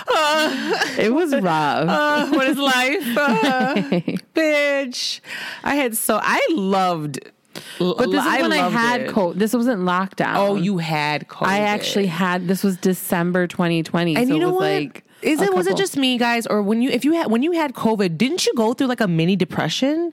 uh, it was rough. uh, what is life? Uh, bitch. I had so I loved but this is when I had it. COVID. This wasn't lockdown. Oh, you had COVID. I actually had. This was December 2020. And so you know what? like Is it was it just me, guys, or when you if you had when you had COVID, didn't you go through like a mini depression?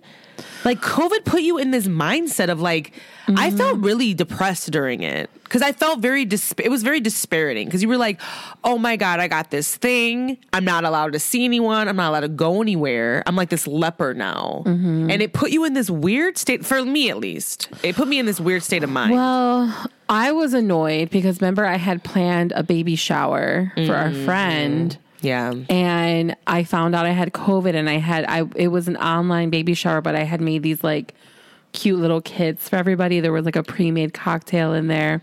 Like COVID put you in this mindset of like I Mm-hmm. felt really depressed during it because I felt very disp- it was very dispiriting because you were like, oh my god, I got this thing. I'm not allowed to see anyone. I'm not allowed to go anywhere. I'm like this leper now, Mm-hmm. and it put you in this weird state for me at least. It put me in this weird state of mind. Well, I was annoyed because remember I had planned a baby shower for our Mm-hmm. friend. Yeah, and I found out I had COVID and I had I it was an online baby shower, but I had made these like cute little kits for everybody. There was like a pre-made cocktail in there.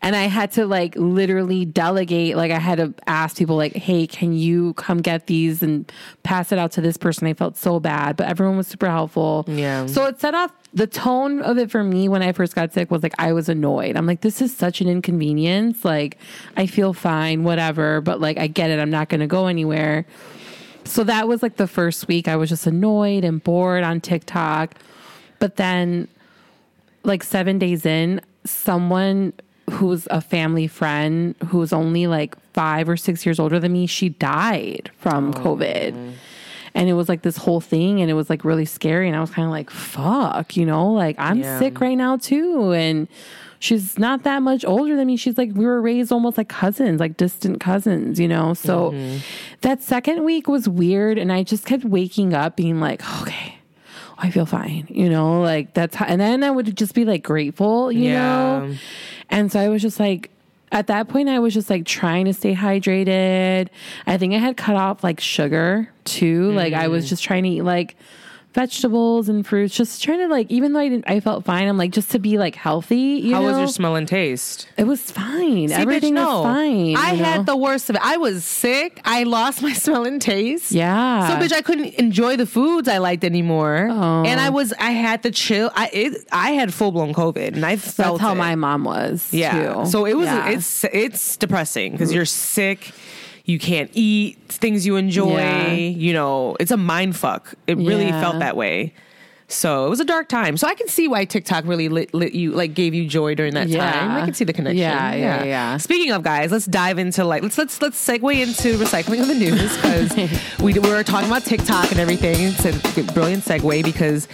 And I had to like literally delegate, like I had to ask people like, "Hey, can you come get these and pass it out to this person?" I felt so bad, but everyone was super helpful. Yeah. So it set off the tone of it for me when I first got sick was like I was annoyed. I'm like, this is such an inconvenience. Like, I feel fine, whatever, but like I get it. I'm not going to go anywhere. So that was like the first week. I was just annoyed and bored on TikTok. But then, like seven days in, someone who's a family friend who's only like five or six years older than me, she died from oh. COVID. And it was like this whole thing, and it was like really scary. And I was kind of like, fuck, you know, like I'm Yeah. sick right now too. And she's not that much older than me. She's like, we were raised almost like cousins, like distant cousins, you know? So mm-hmm. that second week was weird. And I just kept waking up being like, okay. I feel fine, you know, like that's how, and then I would just be like grateful, you Yeah. know? And so I was just like, at that point, I was just like trying to stay hydrated. I think I had cut off like sugar too. Like I Mm. was just trying to eat like vegetables and fruits, just trying to like, even though I didn't, I felt fine. I'm like, just to be like healthy. You how know? was your smell and taste? It was fine. See, Everything bitch, was fine. I you had the worst of it. I was sick. I lost my smell and taste. Yeah. So, bitch, I couldn't enjoy the foods I liked anymore. Oh. And I was, I had the chill. I it, I had full blown COVID, and I felt That's how it. my mom was. yeah. Too. So it was. Yeah. It's it's depressing because you're sick. You can't eat things you enjoy. Yeah. You know, it's a mind fuck. It really Yeah. felt that way. So it was a dark time. So I can see why TikTok really lit, lit you, like gave you joy during that Yeah. time. I can see the connection. Yeah, yeah, yeah. Speaking of guys, let's dive into like let's let's let's segue into recycling of the news because we, we were talking about TikTok and everything. It's a brilliant segue because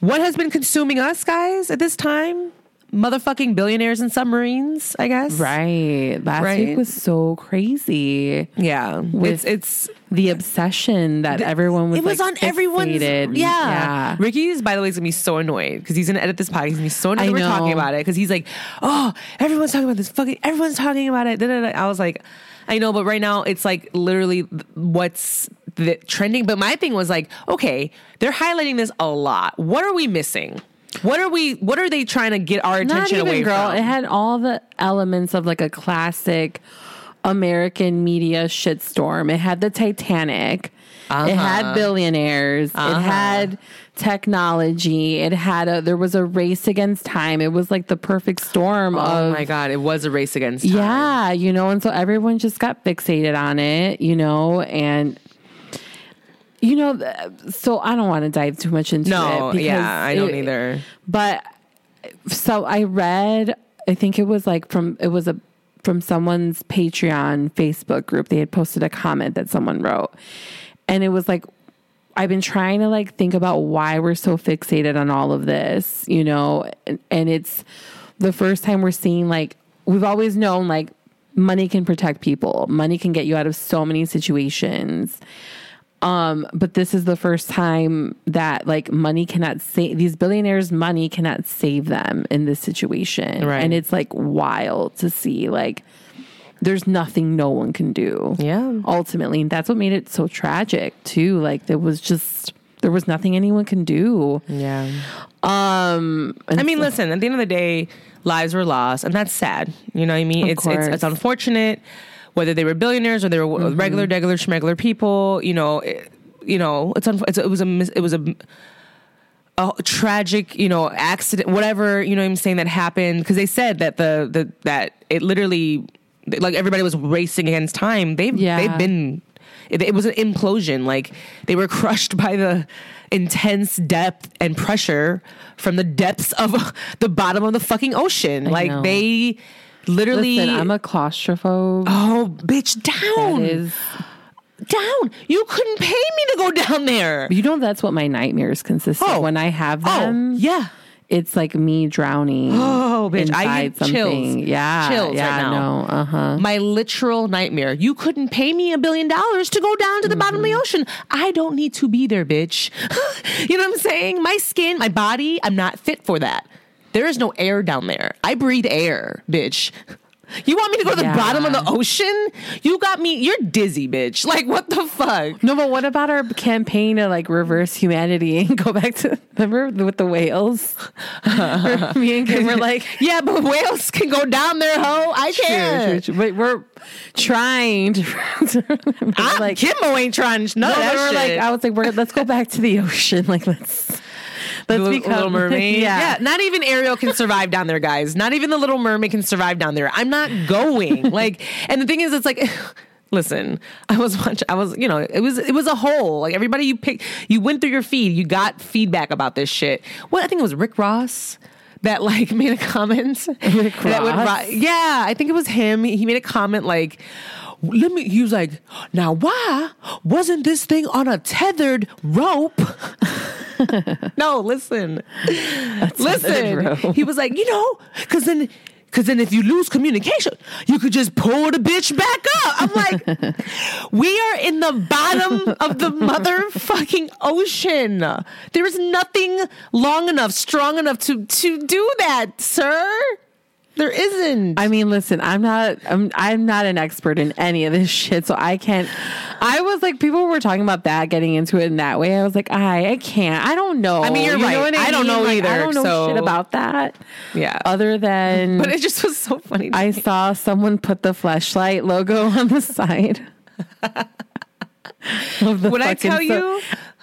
what has been consuming us guys at this time? Motherfucking billionaires and submarines, I guess. right. Last Right? week was so crazy. Yeah. With- it's it's The obsession that everyone was it was like, on everyone's fixated. yeah. Ricky's by the way is gonna be so annoyed because he's gonna edit this podcast. He's gonna be so annoyed we're talking about it because he's like, oh, everyone's talking about this fucking. Everyone's talking about it. Da, da, da. I was like, I know, but right now it's like literally what's the trending. But my thing was like, okay, they're highlighting this a lot. What are we missing? What are we? What are they trying to get our attention even away girl. from? It had all the elements of like a classic American media shitstorm. It had the Titanic. It uh-huh. had billionaires. It uh-huh. had technology. It had a there was a race against time. It was like the perfect storm Oh of my god, it was a race against time. yeah, you know, and so everyone just got fixated on it, you know, and you know, so I don't want to dive too much into No, it. because yeah, I don't it- either. But so I read, I think it was like from it was a from someone's Patreon Facebook group. They had posted a comment that someone wrote, and it was like. I've been trying to like think about why we're so fixated on all of this, you know, and, and it's the first time we're seeing like we've always known like money can protect people, money can get you out of so many situations. Um, but this is the first time that like money cannot save these billionaires' money cannot save them in this situation. Right. And it's like wild to see like there's nothing no one can do. Yeah. Ultimately. And that's what made it so tragic too. Like there was just there was nothing anyone can do. Yeah. Um I mean, so- listen, at the end of the day, lives were lost, and that's sad. You know what I mean? Of it's, it's it's unfortunate whether they were billionaires or they were Mm-hmm. regular, regular, schmegular people. You know, it, you know, it's, unf- it's it was a mis- it was a a tragic, you know, accident, whatever, you know what I'm saying that happened because they said that the the that it literally like everybody was racing against time. They've Yeah. they've been it, it was an implosion. Like they were crushed by the intense depth and pressure from the depths of the bottom of the fucking ocean. like know. they literally Listen, I'm a claustrophobe. Oh, bitch, down. Is down. You couldn't pay me to go down there. you know that's what my nightmares consist Oh. of. When I have Oh, them, yeah. it's like me drowning. Oh, bitch, I get chills. something. Yeah, Chills yeah, right now. No, uh huh. My literal nightmare. You couldn't pay me a billion dollars to go down to the bottom of the ocean. I don't need to be there, bitch. you know what I'm saying? My skin, my body, I'm not fit for that. There is no air down there. I breathe air, bitch. You want me to go to the Yeah. bottom of the ocean? You got me. You're dizzy, bitch. Like, what the fuck? No, but what about our campaign to like reverse humanity and go back to remember with the whales? Me and Kim were like, Yeah, but whales can go down there, ho. I can't. true, true. But we're trying to. I'm, ah, like, Kimbo ain't trying none no, that we're shit. like, I was like, we're, let's go back to the ocean. Like, let's Little, become Little Mermaid. yeah. not even Ariel can survive down there, guys. Not even the Little Mermaid can survive down there. I'm not going. like, and the thing is, it's like. Listen, I was watching. I was, you know, it was it was a whole like everybody you pick, you went through your feed, you got feedback about this shit. What I think it was Rick Ross that like made a comment. Rick that would Ross? yeah, I think it was him. He made a comment like, "Let me." He was like, "Now, why wasn't this thing on a tethered rope?" no, listen, listen. He was like, you know, because then. Cause then if you lose communication, you could just pull the bitch back up. I'm like, we are in the bottom of the motherfucking ocean. There is nothing long enough, strong enough to to do that, sir. There isn't. I mean, listen, I'm not I'm I'm not an expert in any of this shit, so I can't I was like people were talking about that getting into it in that way. I was like, I I can't. I don't know. I mean, you're You right. know what I don't know Like, either, I don't know so- shit about that. Yeah. Other than but it just was so funny. to I me. saw someone put the flashlight logo on the side. of the When I fucking tell so- you-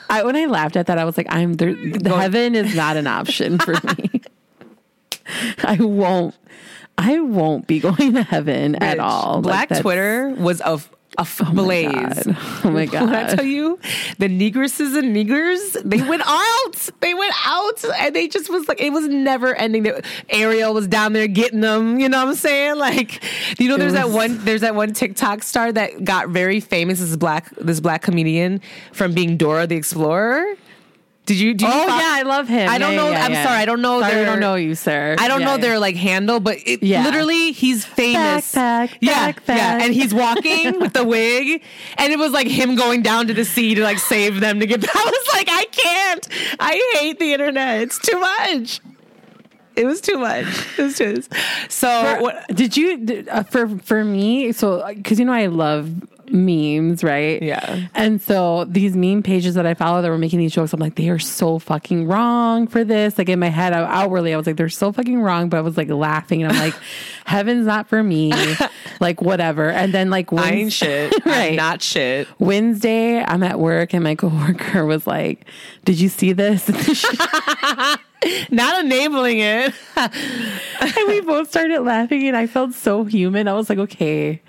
I when I laughed at that, I was like, I'm there, heaven is not an option for me. I won't. I won't be going to heaven at all. Black that's- Twitter was a, a f- blaze. Oh my god! Oh when I tell you, the negresses and niggers, they went out. They went out, and they just was like, it was never ending. Ariel was down there getting them. You know what I'm saying? Like, you know, there's that one. There's that one TikTok star that got very famous. This black, this black comedian from being Dora the Explorer. Did you? Do you Oh yeah, I love him. I don't know. yeah, I'm yeah. sorry. I don't know. Sorry, I don't know you, sir. I don't know their like handle, but it, literally he's famous. Backpack, yeah, backpack. yeah, and he's walking with the wig, and it was like him going down to the sea to like save them to get. I was like, I can't. I hate the internet. It's too much. It was too much. It was too. So what? Did you did- uh, for for me? So because you know I love memes, right? Yeah. And so these meme pages that I follow that were making these jokes, I'm like, they are so fucking wrong for this. Like in my head, I, outwardly, I was like, they're so fucking wrong. But I was like laughing, and I'm like, heaven's not for me. like whatever. And then like I ain't shit. right. I'm not shit. Wednesday, I'm at work and my coworker was like, "Did you see this?" Not enabling it. and we both started laughing, and I felt so human. I was like, "Okay,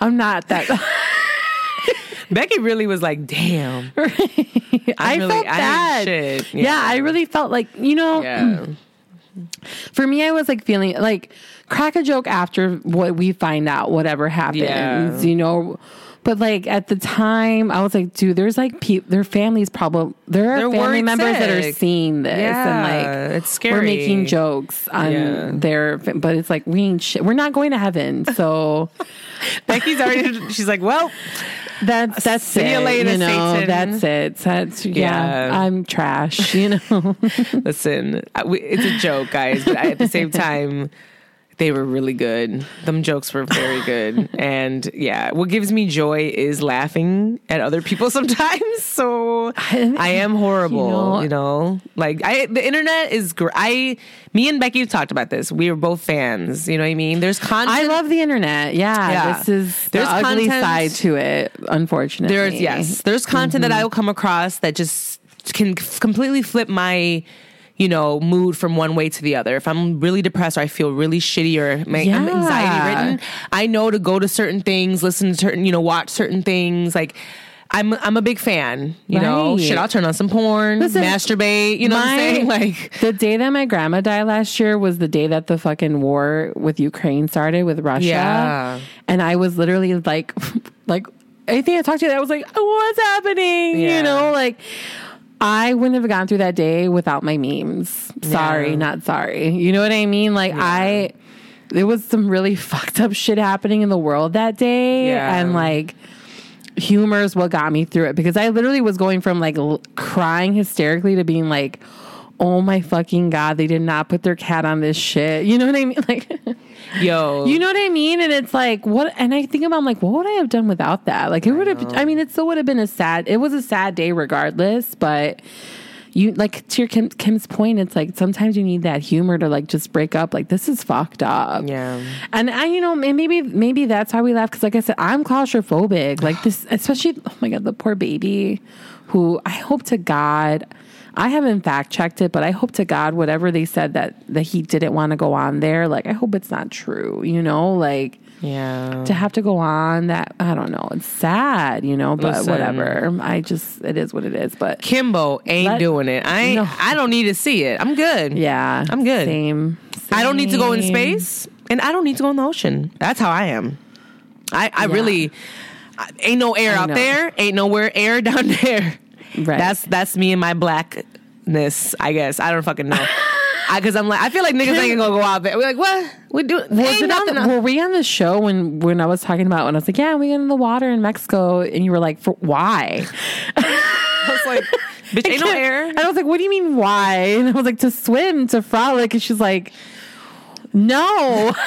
I'm not that." Becky really was like, damn. I really- felt bad. shit. Yeah. Yeah. I really felt like you know. Yeah. For me, I was like feeling like crack a joke after what we find out, whatever happens, Yeah. you know. But like at the time, I was like, dude, there's like pe- their families probably there are They're family members that are seeing this, Yeah, and like it's scary. We're making jokes on Yeah. their, but it's like we ain't shit. We're not going to heaven, so Becky's already, she's like, well, that's that's See it. you later, you know, Satan. that's it. That's yeah, Yeah. I'm trash. You know. listen, we- it's a joke, guys, but I, at the same time, they were really good. Them jokes were very good. And yeah, what gives me joy is laughing at other people sometimes. So I am horrible, you know, know- like I, the internet is great. I, me and Becky talked about this. We were both fans. You know what I mean? There's content. I love the internet. Yeah, Yeah. this is There's the ugly content- side to it. Unfortunately, There's yes, there's content that mm-hmm. I will come across that just can completely flip my you know mood from one way to the other. If I'm really depressed or I feel really shitty or my, I'm anxiety ridden, I know to go to certain things, listen to certain, you know, watch certain things like. I'm I'm a big fan, you know. Shit, I'll turn on some porn, Listen, masturbate. You know what I'm saying? Like, the day that my grandma died last year was the day that the fucking war with Ukraine started with Russia. Yeah. And I was literally like, like I think I talked to, you, I was like, what's happening? Yeah. You know, like I wouldn't have gone through that day without my memes. Sorry, Yeah. not sorry. You know what I mean? Like I, there was some really fucked up shit happening in the world that day, Yeah. and like humor is what got me through it because I literally was going from like l- crying hysterically to being like, oh my fucking god, they did not put their cat on this shit. You know what I mean? Like, yo, you know what I mean? And it's like, what? And I think about, I'm like, what would I have done without that? Like, it would have. I mean, it still would have been a sad. It was a sad day regardless, but. You like to your Kim, Kim's point. It's like sometimes you need that humor to like just break up. Like this is fucked up. Yeah. And I, you know, maybe maybe that's why we laugh because, like I said, I'm claustrophobic. Like this, especially oh my god, the poor baby, who I hope to God, I haven't fact checked it, but I hope to God whatever they said that that he didn't want to go on there. Like I hope it's not true. You know, like yeah. to have to go on that. I don't know. It's sad, you know, but Listen. whatever. I just it is what it is. But Kimbo ain't Let- doing it. I ain't, No. I don't need to see it. I'm good. yeah, I'm good. Same. I don't need to go in space, and I don't need to go in the ocean. That's how I am. I, I Yeah. really ain't no air I out know. there, ain't nowhere air down there. Right. That's that's me and my blackness. I guess I don't fucking know. Because I'm like, I feel like niggas ain't gonna go out there. We're like, what? We do? Was it on, were we on the show when when I was talking about when I was like, yeah, we get in the water in Mexico, and you were like, for why? I was like, bitch, ain't no air. And I was like, what do you mean why? And I was like, to swim, to frolic, and she's like, no.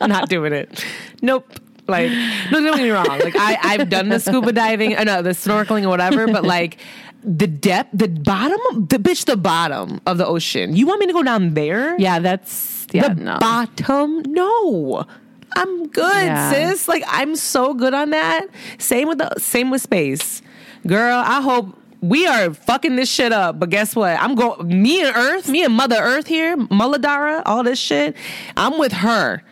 I'm not doing it. Nope. Like, no, don't get me wrong. Like, I, I've done the scuba diving, uh, no, the snorkeling or whatever, but like, the depth, the bottom, the bitch, the bottom of the ocean. You want me to go down there? Yeah, that's yeah, the no. bottom? No. I'm good, Yeah. sis. Like, I'm so good on that. Same with the same with space. Girl, I hope we are fucking this shit up. But guess what? I'm going me and Earth, me and Mother Earth here, Muladhara, all this shit. I'm with her.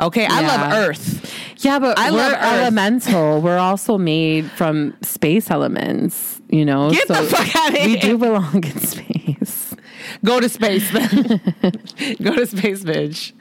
Okay, I love Earth. yeah, but I we're elemental. We're also made from space elements. You know, Get the fuck outta We here. do belong in space. Go to space, then. Go to space, bitch.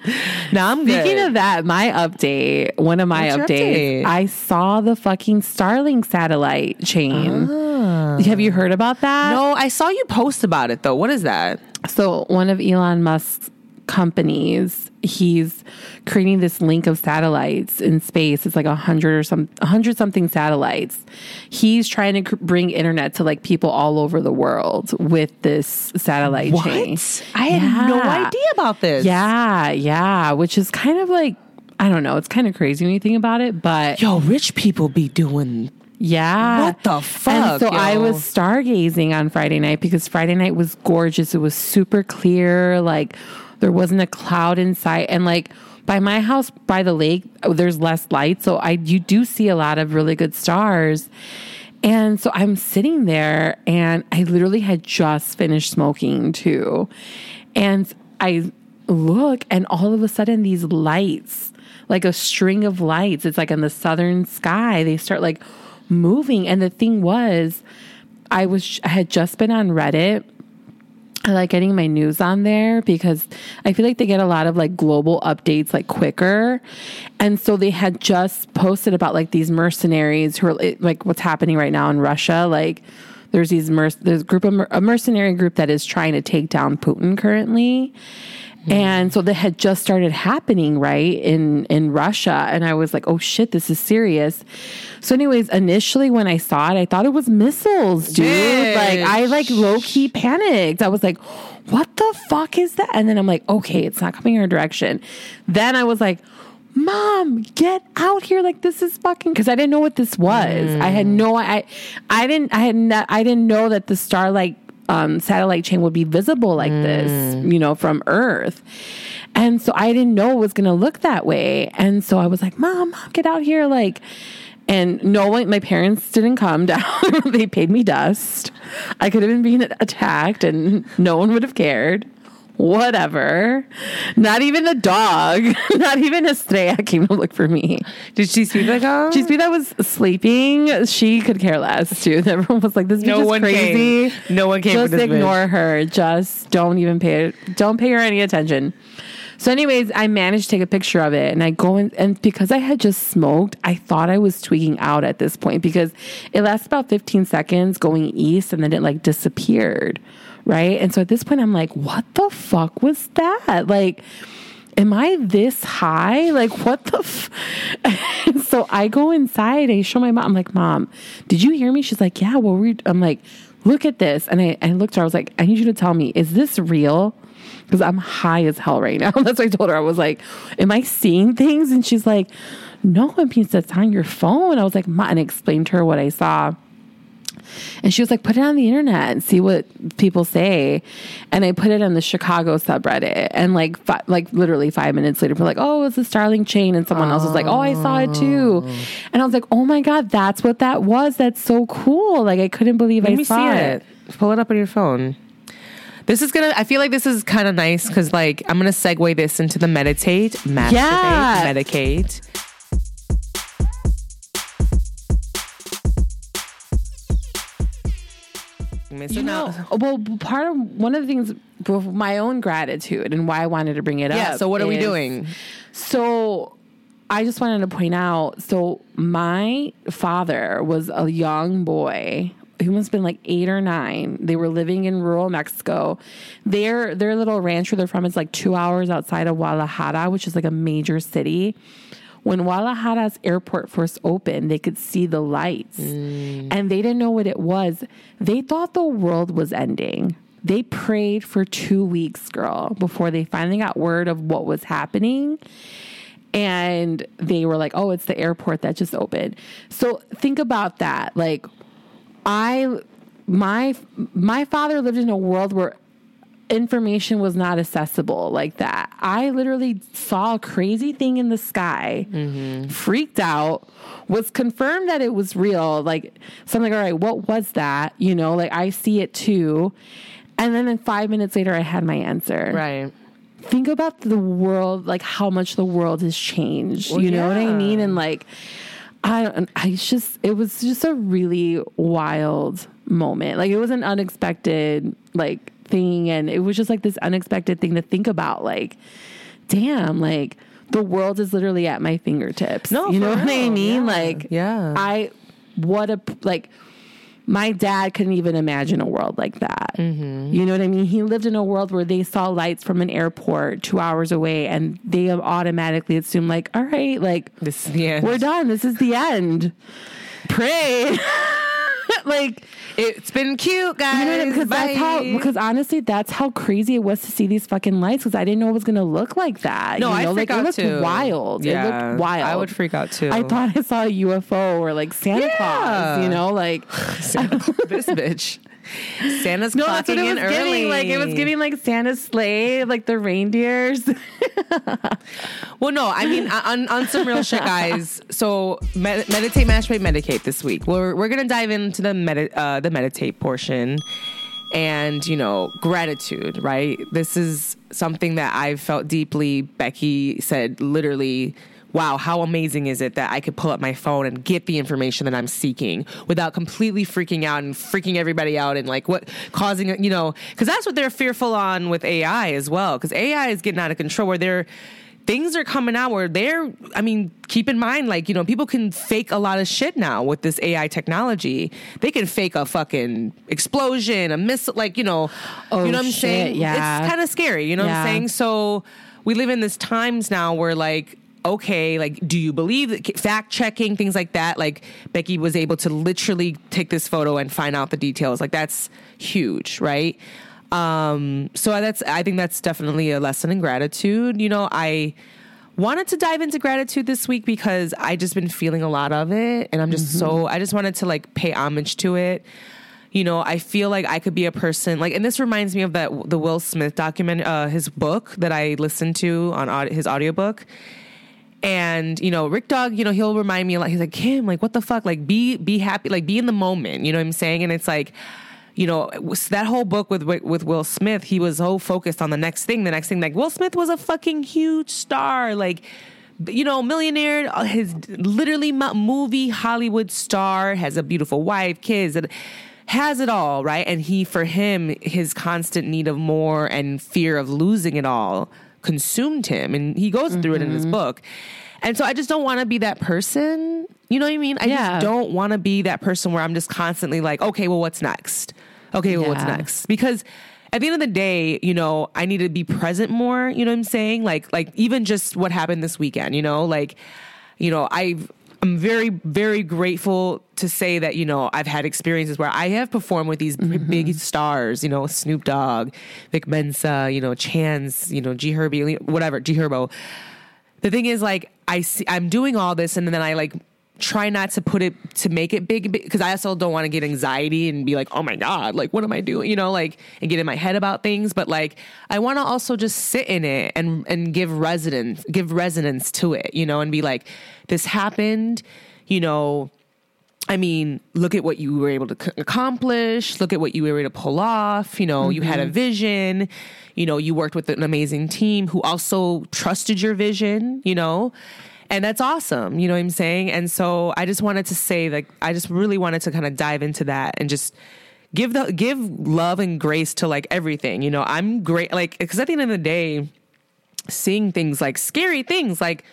Now I'm Speaking good. of that, my update, one of my What's updates, update? I saw the fucking Starlink satellite chain. Ah. Have you heard about that? no, I saw you post about it though. What is that? So one of Elon Musk's companies, he's creating this link of satellites in space. It's like a hundred or some, a hundred something satellites. He's trying to cr- bring internet to like people all over the world with this satellite What? chain. I had no idea about this. Yeah, yeah, which is kind of like I don't know. It's kind of crazy when you think about it, but Yo, rich people be doing yeah. What the And fuck, so I was stargazing on Friday night because Friday night was gorgeous. It was super clear, like There wasn't a cloud in sight. And like by my house by the lake, oh, there's less light. So I you do see a lot of really good stars. And so I'm sitting there and I literally had just finished smoking too. And I look and all of a sudden these lights, like a string of lights, it's like in the southern sky, they start like moving. And the thing was, I was I had just been on Reddit. I like getting my news on there because I feel like they get a lot of like global updates like quicker. And so they had just posted about like these mercenaries who are like what's happening right now in Russia. Like there's these merc- there's a group of mer- a mercenary group that is trying to take down Putin currently. And so that had just started happening, right, in in Russia. And I was like, oh shit, this is serious. So, anyways, initially when I saw it, I thought it was missiles, dude. Bitch. Like I like low key panicked. I was like, what the fuck is that? And then I'm like, okay, it's not coming our direction. Then I was like, Mom, get out here! Like this is fucking because I didn't know what this was. I had no, I, I didn't, I had, not, I didn't know that the Starlink um, satellite chain would be visible like this, you know, from Earth. And so I didn't know it was going to look that way. And so I was like, Mom, Mom, get out here. Like, and no one, my parents didn't come down. they paid me dust. I could have been being attacked and no one would have cared. Whatever. Not even the dog, not even Estrella came to look for me. Did she see speak like She She's that was sleeping. She could care less too. Everyone was like, "This bitch No is crazy." came. No one came Just this bitch. ignore her. Just don't even pay. Don't pay her any attention. So, anyways, I managed to take a picture of it, and I go in, and because I had just smoked, I thought I was tweaking out at this point because it lasts about 15 seconds going east, and then it like disappeared, right? And so at this point, I'm like, "What the fuck was that?" Like am I this high? Like, what the? F-? So I go inside. I show my mom. I'm like, Mom, did you hear me? She's like, Yeah. Well, we. I'm like, look at this. And I, I looked at her. I was like, I need you to tell me, is this real? Because I'm high as hell right now. That's what I told her. I was like, Am I seeing things? And she's like, No, it means that's on your phone. I was like, Ma, and I explained to her what I saw. And she was like, put it on the internet and see what people say. And I put it on the Chicago subreddit. And like, fi- like literally five minutes later, we're like, oh, it's a Starlink chain. And someone else was like, oh, I saw it too. Oh. And I was like, oh my God, that's what that was. That's so cool. Like, I couldn't believe Let I saw see it. it. Pull it up on your phone. This is gonna. I feel like this is kind of nice because, like, I'm gonna segue this into the meditate, masturbate, Yeah. medicate. So You now- know, well, part of one of the things, with my own gratitude and why I wanted to bring it yeah. up. So what are we doing? So I just wanted to point out so my father was a young boy. He must have been like eight or nine. They were living in rural Mexico. Their their little ranch where they're from is like two hours outside of Guadalajara, which is like a major city. When Guadalajara's airport first opened, they could see the lights mm. and they didn't know what it was. They thought the world was ending. They prayed for two weeks, girl, before they finally got word of what was happening and they were like, "Oh, it's the airport that just opened." So think about that. Like, I, my, my father lived in a world where information was not accessible like that. I literally saw a crazy thing in the sky, mm-hmm. freaked out, was confirmed that it was real. Like, so I'm like, all right, what was that? You know, like I see it too. And then, then five minutes later, I had my answer Right. think about the world, like how much the world has changed. Well, you know what I mean? And like, I, I just, it was just a really wild moment. Like it was an unexpected like thing, and it was just like this unexpected thing to think about. Like, damn, like the world is literally at my fingertips. No, you know for what I mean? Yeah. Like, Yeah. I what a like my dad couldn't even imagine a world like that. Mm-hmm. You know what I mean? He lived in a world where they saw lights from an airport two hours away and they automatically assumed, like, all right, like, This is the end. we're done. This is the end. Pray. like, It's been cute, guys. you know I? Because that's how, because honestly, that's how crazy it was to see these fucking lights because I didn't know it was going to look like that. No, you know? freak like, out it looked too. wild. It Yeah, looked wild. I would freak out too. I thought I saw a UFO or like Santa Claus, you know, like Santa, this bitch. Santa's No, clocking that's what it in was early. giving. Like it was giving like Santa's sleigh, like the reindeers. Well, no, I mean on, on some real shit, guys. So med- meditate, masturbate, medicate this week. We're we're gonna dive into the medi- uh, the meditate portion, and you know gratitude. Right, this is something that I've felt deeply. Becky said literally. Wow, how amazing is it that I could pull up my phone and get the information that I'm seeking without completely freaking out and freaking everybody out and like what causing, you know, because that's what they're fearful on with AI as well. Because AI is getting out of control where they're things are coming out where they're i mean keep in mind like you know people can fake a lot of shit now with this ai technology they can fake a fucking explosion a missile like you know Oh, you know oh, what i'm shit, saying yeah. it's kind of scary you know what i'm saying so we live in this times now where like okay like do you believe that fact checking things like that? Like becky was able to literally take this photo and find out the details. Like that's huge right? Um so that's i think that's definitely a lesson in gratitude. You know i wanted to dive into gratitude this week because i just been feeling a lot of it and i'm just so i just wanted to like pay homage to it. You know i feel like i could be a person like and this reminds me of that the will smith document uh his book that i listened to on aud- his audiobook and you know rick dog you know he'll remind me a lot. He's like kim like what the fuck? Like be be happy like be in the moment. You know what i'm saying? And it's like you know that whole book with with will smith he was so focused on the next thing. The next thing like will smith was a fucking huge star. Like you know millionaire uh, his literally movie hollywood star has a beautiful wife kids and has it all right? And he for him his constant need of more and fear of losing it all consumed him and he goes through it in his mm-hmm. book. And so i just don't want to be that person you know what i mean? I Yeah. just don't want to be that person where i'm just constantly like okay well what's next? Okay well what's next? Because at the end of the day you know i need to be present more you know what i'm saying? Like like even just what happened this weekend you know? Like you know i've i'm very very grateful to say that you know i've had experiences where i have performed with these b- big stars you know snoop dogg vic mensa you know chance you know g herbie whatever g herbo. The thing is like i see i'm doing all this and then i like try not to put it to make it big because i also don't want to get anxiety and be like oh my god like what am i doing you know like and get in my head about things but like i want to also just sit in it and and give resonance give resonance to it you know and be like this happened you know I mean, look at what you were able to c- accomplish. Look at what you were able to pull off. You know, you had a mm-hmm. vision. You know, you worked with an amazing team who also trusted your vision, you know, and that's awesome. You know what I'm saying? And so I just wanted to say, like, I just really wanted to kind of dive into that and just give the give love and grace to like everything. You know, I'm great, like, because at the end of the day, seeing things like scary things like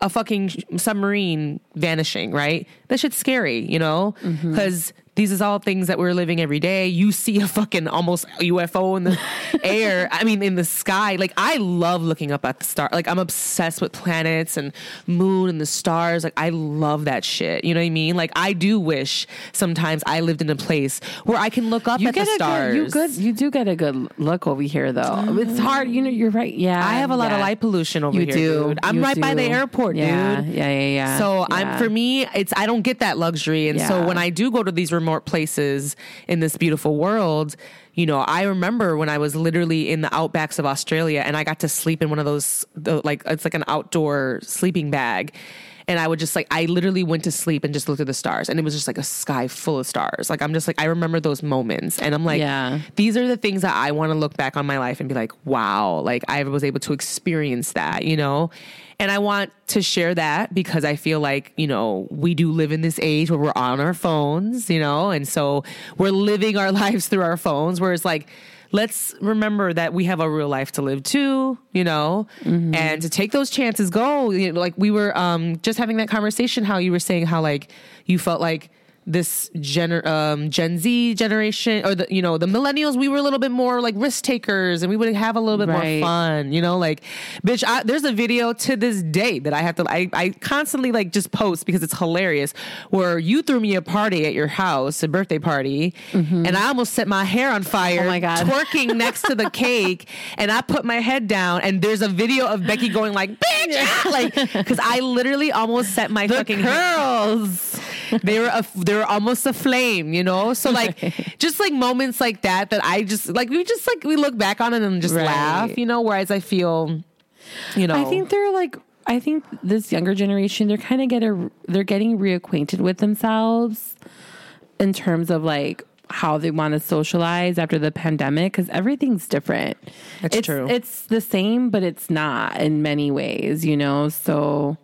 a fucking submarine vanishing, right? That shit's scary, you know? Mm-hmm. Because these is all things that we're living every day. You see a fucking almost UFO in the air. I mean, in the sky. Like, I love looking up at the star. Like, I'm obsessed with planets and moon and the stars. Like, I love that shit. You know what I mean? Like, I do wish sometimes I lived in a place where I can look up You at get the a stars. good, you good, you do get a good look over here though. Mm. It's hard, you know. You're right. Yeah, I have a lot of light pollution over You here, do. dude. I'm You right by the airport, Yeah, dude. Yeah, yeah, yeah. So Yeah. I'm for me, it's I don't get that luxury, and so when I do go to these remote places in this beautiful world, you know, I remember when I was literally in the outbacks of Australia, and I got to sleep in one of those, the, like it's like an outdoor sleeping bag. And I would just like, I literally went to sleep and just looked at the stars, and it was just like a sky full of stars. Like, I'm just like, I remember those moments, and I'm like, Yeah. these are the things that I want to look back on my life and be like, wow, like I was able to experience that, you know? And I want to share that because I feel like, you know, we do live in this age where we're on our phones, you know? And so we're living our lives through our phones, where it's like, let's remember that we have a real life to live too, you know, and to take those chances, go. You know, like we were um, just having that conversation, how you were saying how like you felt like this gener- um, Gen Z generation or the you know the millennials we were a little bit more like risk takers and we would have a little bit Right. more fun you know like bitch I, there's a video to this day that I have to I, I constantly like just post because it's hilarious where you threw me a party at your house a birthday party and I almost set my hair on fire Oh my God. twerking next to the cake and I put my head down and there's a video of Becky going like bitch ah," like because I literally almost set my the fucking hair curls. They were a, they were almost a flame, you know. So like just like moments like that that I just like we just like we look back on it and just Right. laugh, you know. Whereas I feel, you know, I think they're like I think this younger generation they're kind of get a, they're getting reacquainted with themselves in terms of like how they want to socialize after the pandemic because everything's different. That's it's, true. It's the same, but it's not in many ways, you know. So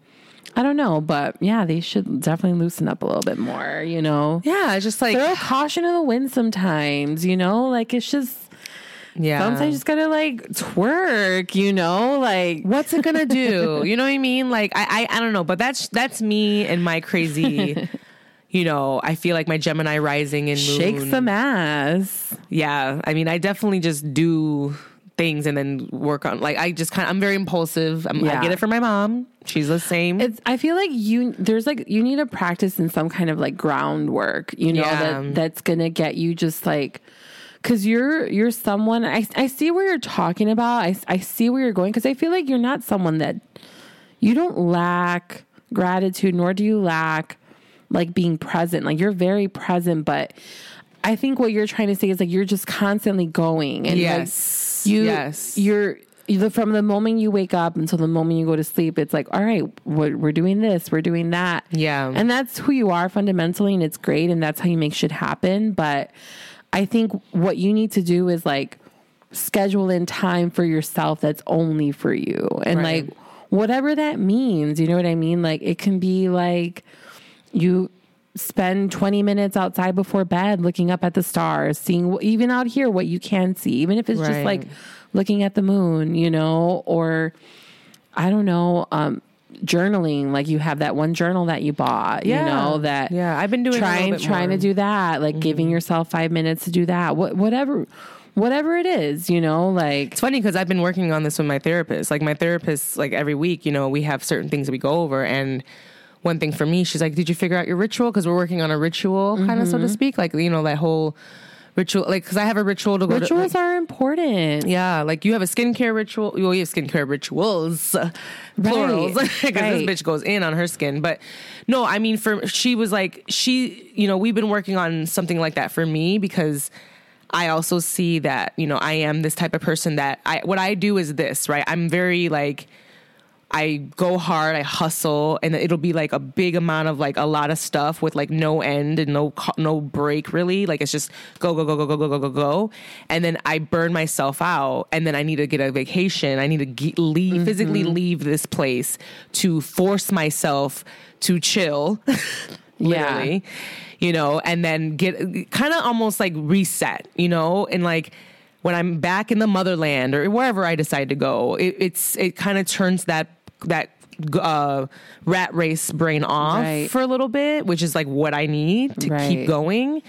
I don't know, but yeah, they should definitely loosen up a little bit more, you know. yeah, it's just like Throw caution in the wind sometimes, you know. Like it's just yeah. sometimes just gotta like twerk, you know, like what's it gonna do? You know what I mean? Like I, I I don't know, but that's that's me and my crazy. You know, I feel like my Gemini rising and moon. shake some ass. Yeah, I mean, I definitely just do things and then work on. Like I just kind of, I'm very impulsive. I'm, I get it from my mom. She's the same. It's. I feel like you. There's like you need to practice in some kind of like groundwork. You know Yeah. that that's gonna get you just like. Cause you're you're someone I I see where you're talking about I I see where you're going because I feel like you're not someone that you don't lack gratitude nor do you lack like being present like you're very present but I think what you're trying to say is like you're just constantly going and like, Yes. you Yes. you're from the moment you wake up until the moment you go to sleep it's like all right we're, we're doing this we're doing that Yeah. and that's who you are fundamentally and it's great and that's how you make shit happen but i think what you need to do is like schedule in time for yourself that's only for you and Right. like whatever that means you know what i mean like it can be like you spend 20 minutes outside before bed looking up at the stars seeing even out here what you can see even if it's just like looking at the moon you know or i don't know um journaling like you have that one journal that you bought you know that yeah, I've been doing trying trying to more. Mm-hmm. do that like giving yourself 5 minutes to do that what whatever whatever it is you know like It's funny because I've been working on this with my therapist. Like my therapist, like every week, you know, we have certain things that we go over. And one thing for me, she's like, "Did you figure out your ritual?" Because we're working on a ritual, kind of so Mm-hmm. to speak. Like you know that whole ritual. Like because I have a ritual to go rituals to. are important yeah, like you have a skincare ritual. Well, you have skincare rituals, plurals, because right. this bitch goes in on her skin. But no, I mean, for she was like, she, you know, we've been working on something like that for me because I also see that, you know, I am this type of person that I, what I do is this, right? I'm very like, I go hard, I hustle, and it'll be like a big amount of like a lot of stuff with like no end and no no break really. Like it's just go go go go go go go go go, and then I burn myself out, and then I need to get a vacation. I need to ge- leave mm-hmm. physically leave this place to force myself to chill, literally, you know, and then get kind of almost like reset, you know, and like when I'm back in the motherland or wherever I decide to go, it, it's it kind of turns that that uh, rat race brain off Right. for a little bit, which is like what I need to Right. keep going.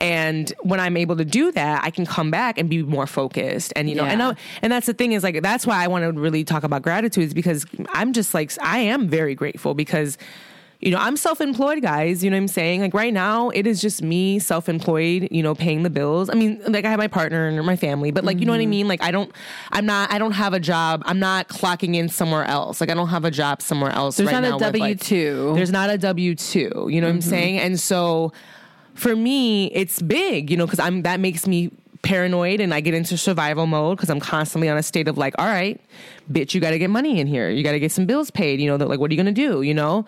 And when I'm able to do that, I can come back and be more focused. And you know, and I, and that's the thing is like that's why I want to really talk about gratitude is because I'm just like I am very grateful because you know, I'm self-employed, guys. You know what I'm saying? Like right now, it is just me, self-employed. You know, paying the bills. I mean, like I have my partner and my family, but like you know what I mm-hmm. mean? Like I don't, I'm not, I don't have a job. I'm not clocking in somewhere else. Like I don't have a job somewhere else. There's right not a now with, like- W2. There's not a W two. You know what I'm mm-hmm. saying? And so, for me, it's big. You know, because I'm that makes me paranoid and I get into survival mode because I'm constantly on a state of like, all right, bitch, you got to get money in here. You got to get some bills paid. You know, that like, what are you gonna do? You know.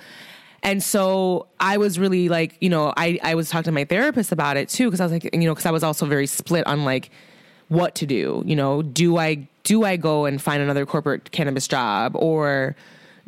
And so I was really like, you know, I, I was talking to my therapist about it too, because I was like, you know, because I was also very split on like what to do. You know, do I do I go and find another corporate cannabis job or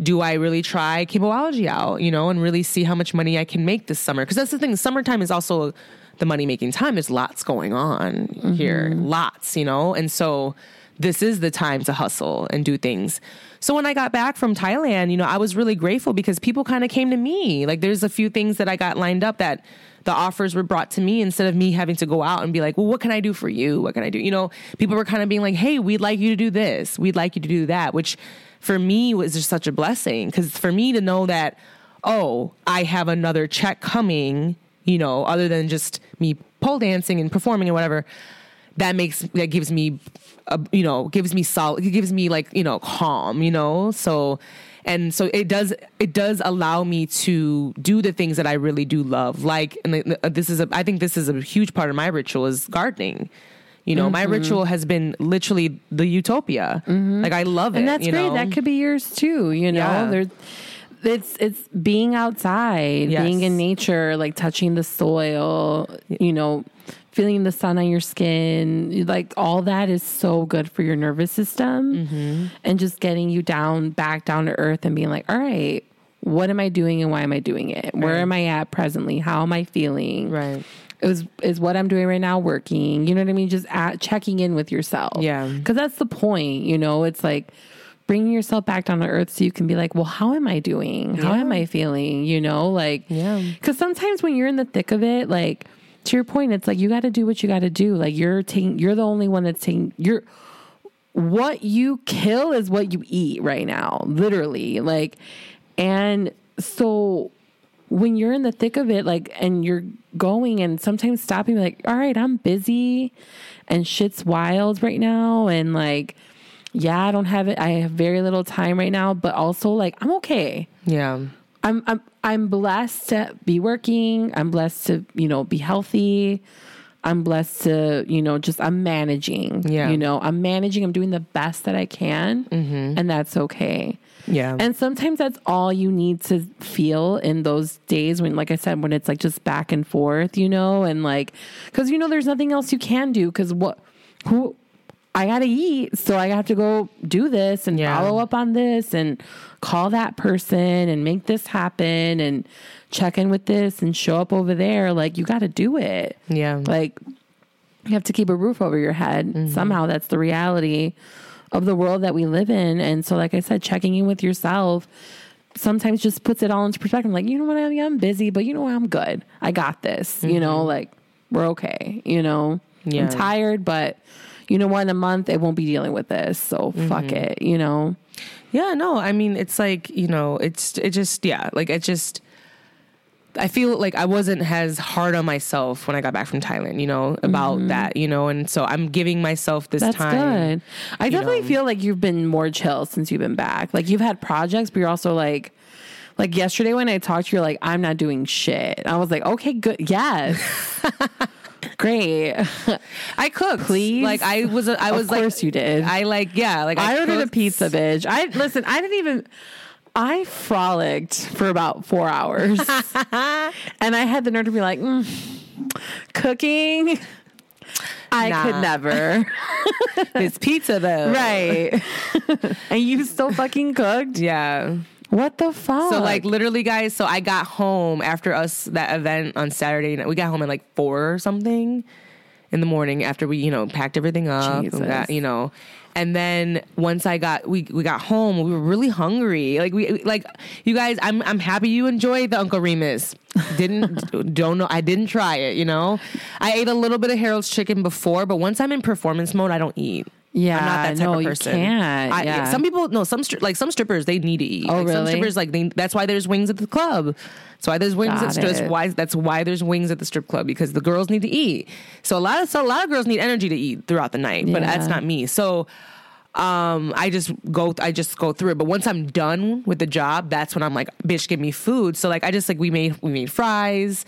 do I really try Kimbology out, you know, and really see how much money I can make this summer? Because that's the thing, summertime is also the money making time. There's lots going on here, mm-hmm. lots, you know, and so this is the time to hustle and do things. So when I got back from Thailand, you know, I was really grateful because people kind of came to me. Like there's a few things that I got lined up that the offers were brought to me instead of me having to go out and be like, well, what can I do for you? What can I do? You know, people were kind of being like, hey, we'd like you to do this. We'd like you to do that, which for me was just such a blessing. Cause for me to know that, oh, I have another check coming, you know, other than just me pole dancing and performing and whatever that makes that gives me uh, you know gives me sol it gives me like you know calm you know so and so it does it does allow me to do the things that I really do love like and uh, this is a I think this is a huge part of my ritual is gardening you know my Mm-hmm. ritual has been literally the utopia like I love it and that's great. know? That could be yours too. You know, Yeah. there's it's it's being outside, Yes. being in nature, like touching the soil. You know, feeling the sun on your skin. Like all that is so good for your nervous system, Mm-hmm. and just getting you down back down to earth and being like, all right. What am I doing and why am I doing it? Where am I at presently? How am I feeling? right is is what I'm doing right now working? You know what I mean? Just at, checking in with yourself. Yeah. because that's the point. You know, it's like bringing yourself back down to earth so you can be like, well, how am I doing? How am I feeling? You know, like Yeah. Because sometimes when you're in the thick of it, like to your point, it's like you got to do what you got to do. Like you're taking, you're the only one that's taking. You're what you kill is what you eat right now, literally. Like, and so when you're in the thick of it, like, and you're going and sometimes stopping, like, all right, I'm busy and shit's wild right now. And like, yeah, I don't have it. I have very little time right now, but also like, I'm okay. yeah I'm I'm I'm blessed to be working. I'm blessed to, you know, be healthy. I'm blessed to, you know, just I'm managing. Yeah. You know, I'm managing. I'm doing the best that I can. Mm-hmm. And that's okay. yeah And sometimes that's all you need to feel in those days when, like I said, when it's like just back and forth, you know, and like, cause you know, there's nothing else you can do. Cause what, who, I gotta eat, so I have to go do this and Yeah. follow up on this and call that person and make this happen and check in with this and show up over there. Like, you gotta do it. yeah Like you have to keep a roof over your head. Mm-hmm. Somehow that's the reality of the world that we live in. And so, like I said, checking in with yourself sometimes just puts it all into perspective. Like, you know what, Abby, I'm busy, but you know what, I'm good. I got this. You know, like we're okay. You know, Mm-hmm. Yeah. I'm tired, but you know what, in a month it won't be dealing with this. So fuck Mm-hmm. it. You know. Yeah, no, I mean, it's like, you know, it's, it just, yeah, like, it just, I feel like I wasn't as hard on myself when I got back from Thailand, you know, about mm-hmm. that, you know, and so I'm giving myself this That's time. good. I definitely know. feel like you've been more chill since you've been back. Like you've had projects, but you're also like, like yesterday when I talked to you, you're like, I'm not doing shit. I was like, okay, good. Yes. Great. I cooked. Please? Like, I was, I Of was like, course you did. I like, yeah, like, I ordered a pizza, bitch. I listen, I didn't even I frolicked for about four hours. and I had the nerve to be like, mm, cooking. I Nah. could never. it's pizza, though. right. and you still fucking cooked? Yeah. What the fuck? So like literally, guys. So I got home after us that event on Saturday night. We got home at like four or something in the morning after we you know packed everything up. Jesus. And got, you know, and then once I got we we got home, we were really hungry. Like we like you guys. I'm I'm happy you enjoyed the Uncle Remus. Didn't don't know. I didn't try it. You know, I ate a little bit of Harold's chicken before, but once I'm in performance mode, I don't eat. Yeah, I'm not that type no, of you person. can't, I, yeah. Some people, no, some stri- like some strippers, they need to eat. Oh, like, Some strippers, like they, that's why there's wings at the club. That's why there's wings Got at that's why that's why there's wings at the strip club because the girls need to eat. So a lot of so a lot of girls need energy to eat throughout the night, but that's not me. So um I just go I just go through it. But once I'm done with the job, that's when I'm like, bitch, give me food. So like I just like we made we made fries.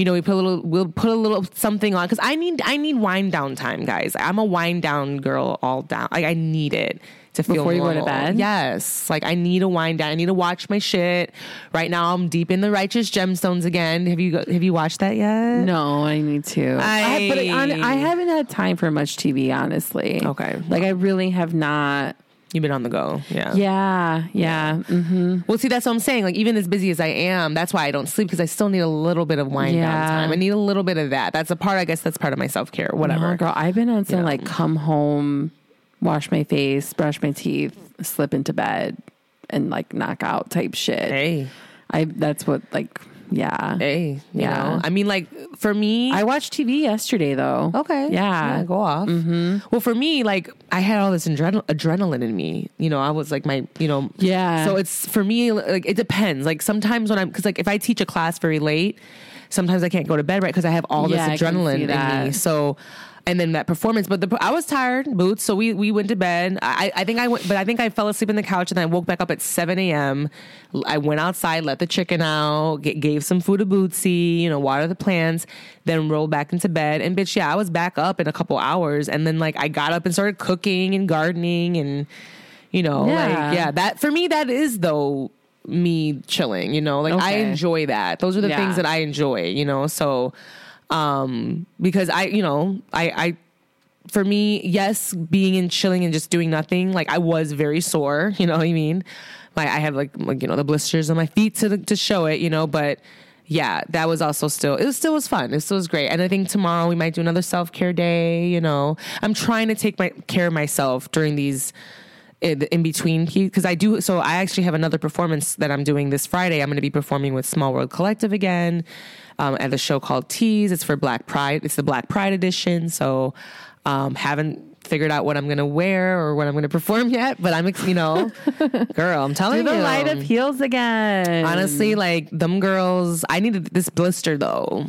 You know, we put a little we'll put a little something on because I need I need wind down time, guys. I'm a wind down girl all down. Like I need it to feel Before you go to bed? Yes. Like I need a wind down. I need to watch my shit. Right now I'm deep in the righteous gemstones again. Have you have you watched that yet? No, I need to. I- but I, I haven't had time for much TV, honestly. Okay. Like I really have not. You've been on the go. Yeah. Yeah, yeah. Mm-hmm. Well, see, that's what I'm saying. Like, even as busy as I am, that's why I don't sleep because I still need a little bit of wind down time. I need a little bit of that. That's a part. I guess that's part of my self care. Whatever. No, girl, I've been on some Yeah. like come home, wash my face, brush my teeth, slip into bed, and like knock out type shit. Hey, I that's what like yeah. hey. You Yeah. know, I mean, like for me, I watched TV yesterday though. Okay. Yeah. go off. Mm-hmm. Well, for me, like I had all this adrenal- adrenaline in me. You know, I was like my, you know, Yeah. So it's for me, like it depends. Like sometimes when I'm, because like if I teach a class very late, sometimes I can't go to bed right because I have all Yeah, this adrenaline in me. So and then that performance. But the, I was tired, boots. So we we went to bed. I I think I went, but I think I fell asleep in the couch and then I woke back up at seven a.m. I went outside, let the chicken out, g- gave some food to Bootsy, you know, water the plants, then rolled back into bed. And bitch, yeah, I was back up in a couple hours, and then like I got up and started cooking and gardening and you know, Yeah. like yeah, that for me that is though me chilling. You know, like I enjoy that. Those are the Yeah. things that I enjoy. You know, so um because I you know I I for me, yes, being in chilling and just doing nothing, like I was very sore, you know what I mean? My I have like like you know the blisters on my feet to to show it, you know, but yeah, that was also still it was still was fun. It still was great. And I think tomorrow we might do another self-care day, you know. I'm trying to take my care of myself during these in, between because I do so I actually have another performance that I'm doing this Friday. I'm going to be performing with Small World Collective again um, at a show called Tease. It's for Black Pride. It's the Black Pride edition. So um, haven't figured out what I'm going to wear or what I'm going to perform yet, but I'm you know, girl, I'm telling Do the you. light of heels again. Honestly, like them girls, I needed this blister though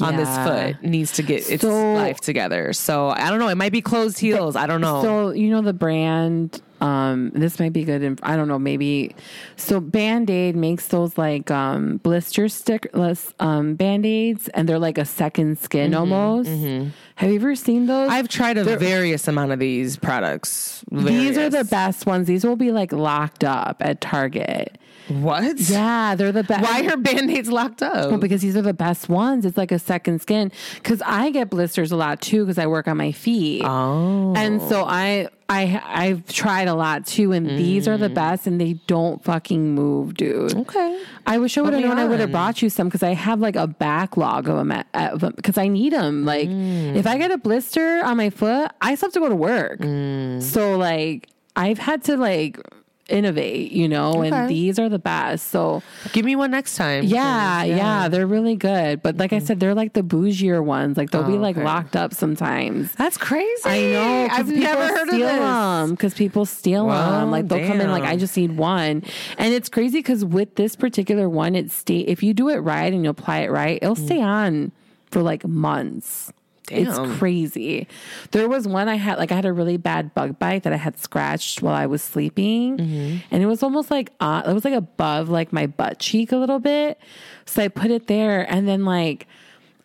on this foot needs to get its So- life together. So I don't know. It might be closed heels. I don't know. So you know the brand. Um, this might be good. In, I don't know. Maybe so. Band Aid makes those like um, blister stickless um, band aids, and they're like a second skin almost. Have you ever seen those? I've tried a various amount of these products. These are the best ones. These will be like locked up at Target. What? Yeah, they're the best. Why are band-aids locked up? Well, because these are the best ones. It's like a second skin. Because I get blisters a lot too. Because I work on my feet. Oh. and so I I I've tried a lot too, and these are the best, and they don't fucking move, dude. Mm. Okay. I wish I would have known. I would have brought you some because I have like a backlog of them because I need them. Like if I get a blister on my foot, I still have to go to work. Mm. So like I've had to like innovate, you know, Okay. and these are the best. So Give me one next time. Yeah, yeah, they're really good. But like I mm-hmm. said, they're like the bougier ones. Like they'll be Oh, like okay. locked up sometimes. That's crazy. I know. I've never heard of steal this. them because people steal Well, them. Like they'll come in like. I just need one, and it's crazy because with this particular one, it stay if you do it right and you apply it right, it'll mm. stay on for like months. Damn. It's crazy. There was one I had, like I had a really bad bug bite that I had scratched while I was sleeping, Mm-hmm. and it was almost like uh, it was like above like my butt cheek a little bit. So I put it there, and then like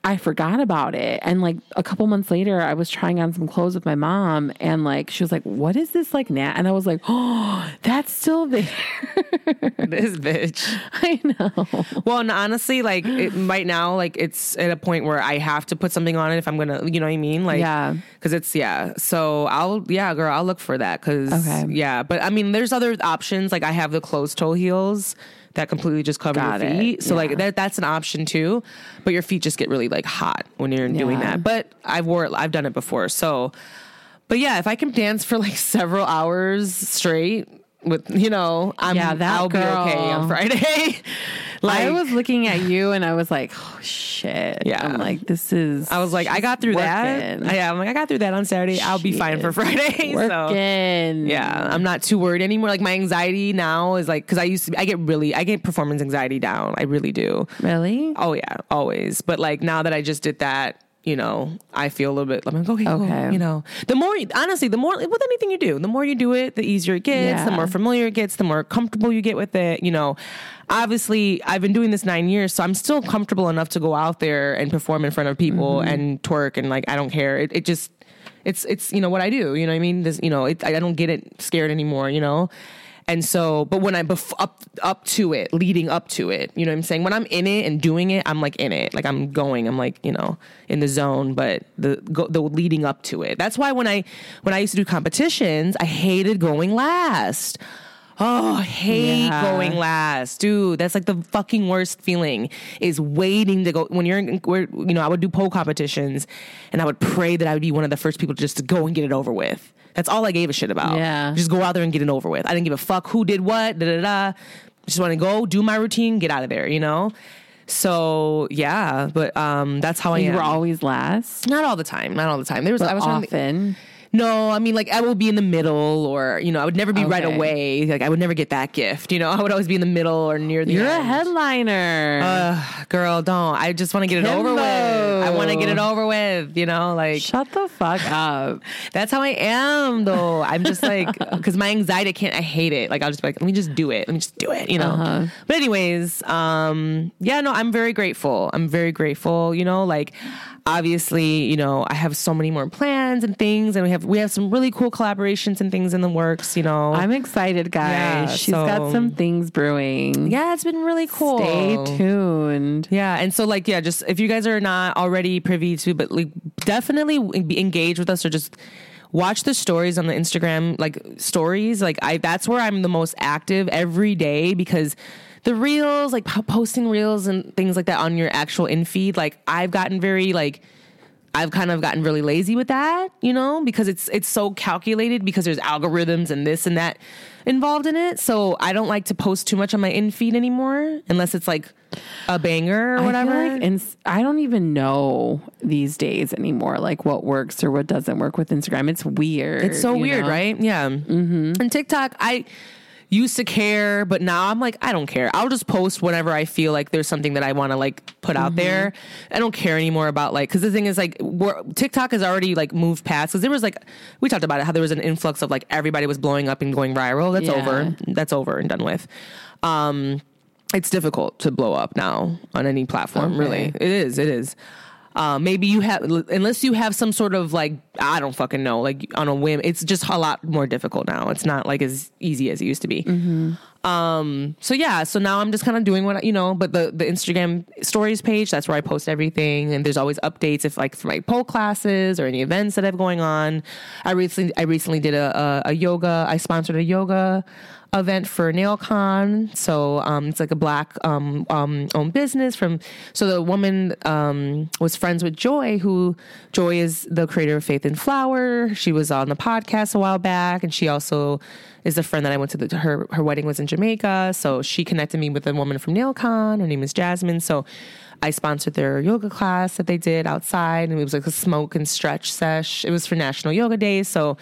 I forgot about it. And like a couple months later, I was trying on some clothes with my mom, and like she was like, "What is this like Nat?" And I was like, "Oh, that's still there." This bitch. I know. Well, and honestly, like it, right now, like it's at a point where I have to put something on it if I'm gonna, you know what I mean? Like, Yeah. because it's yeah. So I'll, yeah, girl, I'll look for that because, Okay. yeah. But I mean, there's other options. Like I have the closed toe heels that completely just cover Got your it. feet. So Yeah. like that, that's an option too. But your feet just get really like hot when you're doing that. But I've wore, it, I've done it before. So, but yeah, if I can dance for like several hours straight. With you know, I'm Yeah, that I'll be okay girl. on Friday. like I was looking at you, and I was like, "Oh shit!" Yeah. I'm like, "This is." I was like, I got through that. working. I, yeah, I'm like, I got through that on Saturday. I'll be fine for Friday. So working. yeah, I'm not too worried anymore. Like my anxiety now is like because I used to, I get really, I get performance anxiety down. I really do. Really? Oh yeah, always. But like now that I just did that, you know, I feel a little bit. I'm like, okay, cool. You know, the more honestly, the more with anything you do, the more you do it, the easier it gets. The more familiar it gets, the more comfortable you get with it. You know, obviously, I've been doing this nine years, so I'm still comfortable enough to go out there and perform in front of people Mm-hmm. and twerk and like I don't care. It, it just. It's it's you know what I do you know what I mean this you know it, I don't get it scared anymore you know and so, but when I bef- up up to it, leading up to it, you know what I'm saying? When I'm in it and doing it, I'm like in it, like I'm going, I'm like you know in the zone. But the go, the leading up to it, that's why when I when I used to do competitions, I hated going last. Oh, I hate Yeah. going last, dude. That's like the fucking worst feeling is waiting to go when you're in, where you know I would do pole competitions, and I would pray that I would be one of the first people to just to go and get it over with. That's all I gave a shit about. Yeah. just go out there and get it over with. I didn't give a fuck who did what. Da da da. Just want to go do my routine, get out of there. You know. So yeah, but um, that's how I You were always last. not all the time. Not all the time. There was But I was trying to- often. No, I mean like I will be in the middle, or you know, I would never be right away. Like I would never get that gift. You know, I would always be in the middle or near the. You're a headliner. Ugh, girl, don't. I just want to get it over with. I want to get it over with. You know, like Shut the fuck up. that's how I am, though. I'm just like because my anxiety I can't. I hate it. Like I'll just be like, let me just do it. Let me just do it. You know. Uh-huh. But anyways, um, yeah, no, I'm very grateful. I'm very grateful. You know, like obviously, you know, I have so many more plans and things, and we have we have some really cool collaborations and things in the works. You know. I'm excited, guys. Yeah, She's so- got some things brewing. yeah, it's been really cool. Stay tuned. Yeah, and so like yeah, just if you guys are not already privy to, but like definitely engage with us or just watch the stories on the Instagram like stories. Like I that's where I'm the most active every day because the reels like posting reels and things like that on your actual in feed. Like I've gotten very like. I've kind of gotten really lazy with that, you know, because it's it's so calculated because there's algorithms and this and that involved in it. So I don't like to post too much on my in feed anymore unless it's like a banger or whatever. I like ins- I don't even know these days anymore, like what works or what doesn't work with Instagram. It's weird. it's so weird, know? right? Yeah. Mm-hmm. And TikTok, I used to care, but now I'm like, I don't care. I'll just post whenever I feel like there's something that I want to like put out there. I don't care anymore about like, because the thing is like, we're, TikTok has already like moved past. Because there was like, we talked about it, how there was an influx of like everybody was blowing up and going viral. That's Yeah. over. That's over and done with. Um, it's difficult to blow up now on any platform. Okay. Really, it is. It is. Uh, maybe you have, unless you have some sort of like, I don't fucking know, like on a whim. It's just a lot more difficult now. It's not like as easy as it used to be. Um, so yeah, so now I'm just kind of doing what I, you know, but the the Instagram stories page, that's where I post everything, and there's always updates if like for my pole classes or any events that I have going on. I recently I recently did a a, a yoga. I sponsored a yoga event for NailCon. So um, it's like a black um, um, owned business from. So the woman um, was friends with Joy, who Joy is the creator of Faith in Flower. She was on the podcast a while back, and she also is a friend that I went to the, her her wedding was in Jamaica. So she connected me with a woman from NailCon. Her name is Jasmine. So I sponsored their yoga class that they did outside, and it was like a smoke and stretch sesh. It was for National Yoga Day, so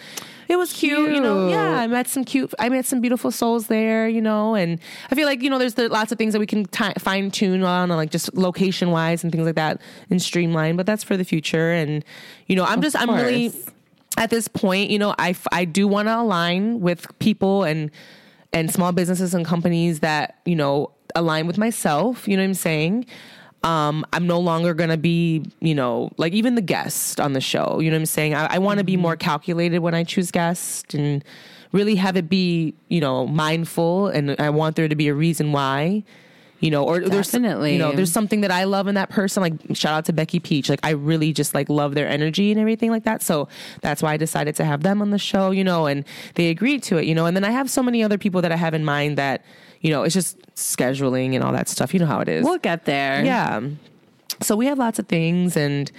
it was cute. You know, yeah. I met some cute. I met some beautiful souls there. You know, and I feel like you know, there's the, lots of things that we can ti fine tune on, like just location wise and things like that, and streamline. But that's for the future. And you know, I'm just I'm really at this point. You know, I I do want to align with people and and small businesses and companies that you know align with myself. You know what I'm saying? Um, I'm no longer gonna be, you know, like even the guest on the show. You know what I'm saying? I, I want to be more calculated when I choose guests and really have it be, you know, mindful. And I want there to be a reason why. You know, or there's you know, there's something that I love in that person. Like shout out to Becky Peach. Like I really just like love their energy and everything like that. So that's why I decided to have them on the show, you know, and they agreed to it, you know. And then I have so many other people that I have in mind that, you know, it's just scheduling and all that stuff. You know how it is. We'll get there. yeah. So we have lots of things and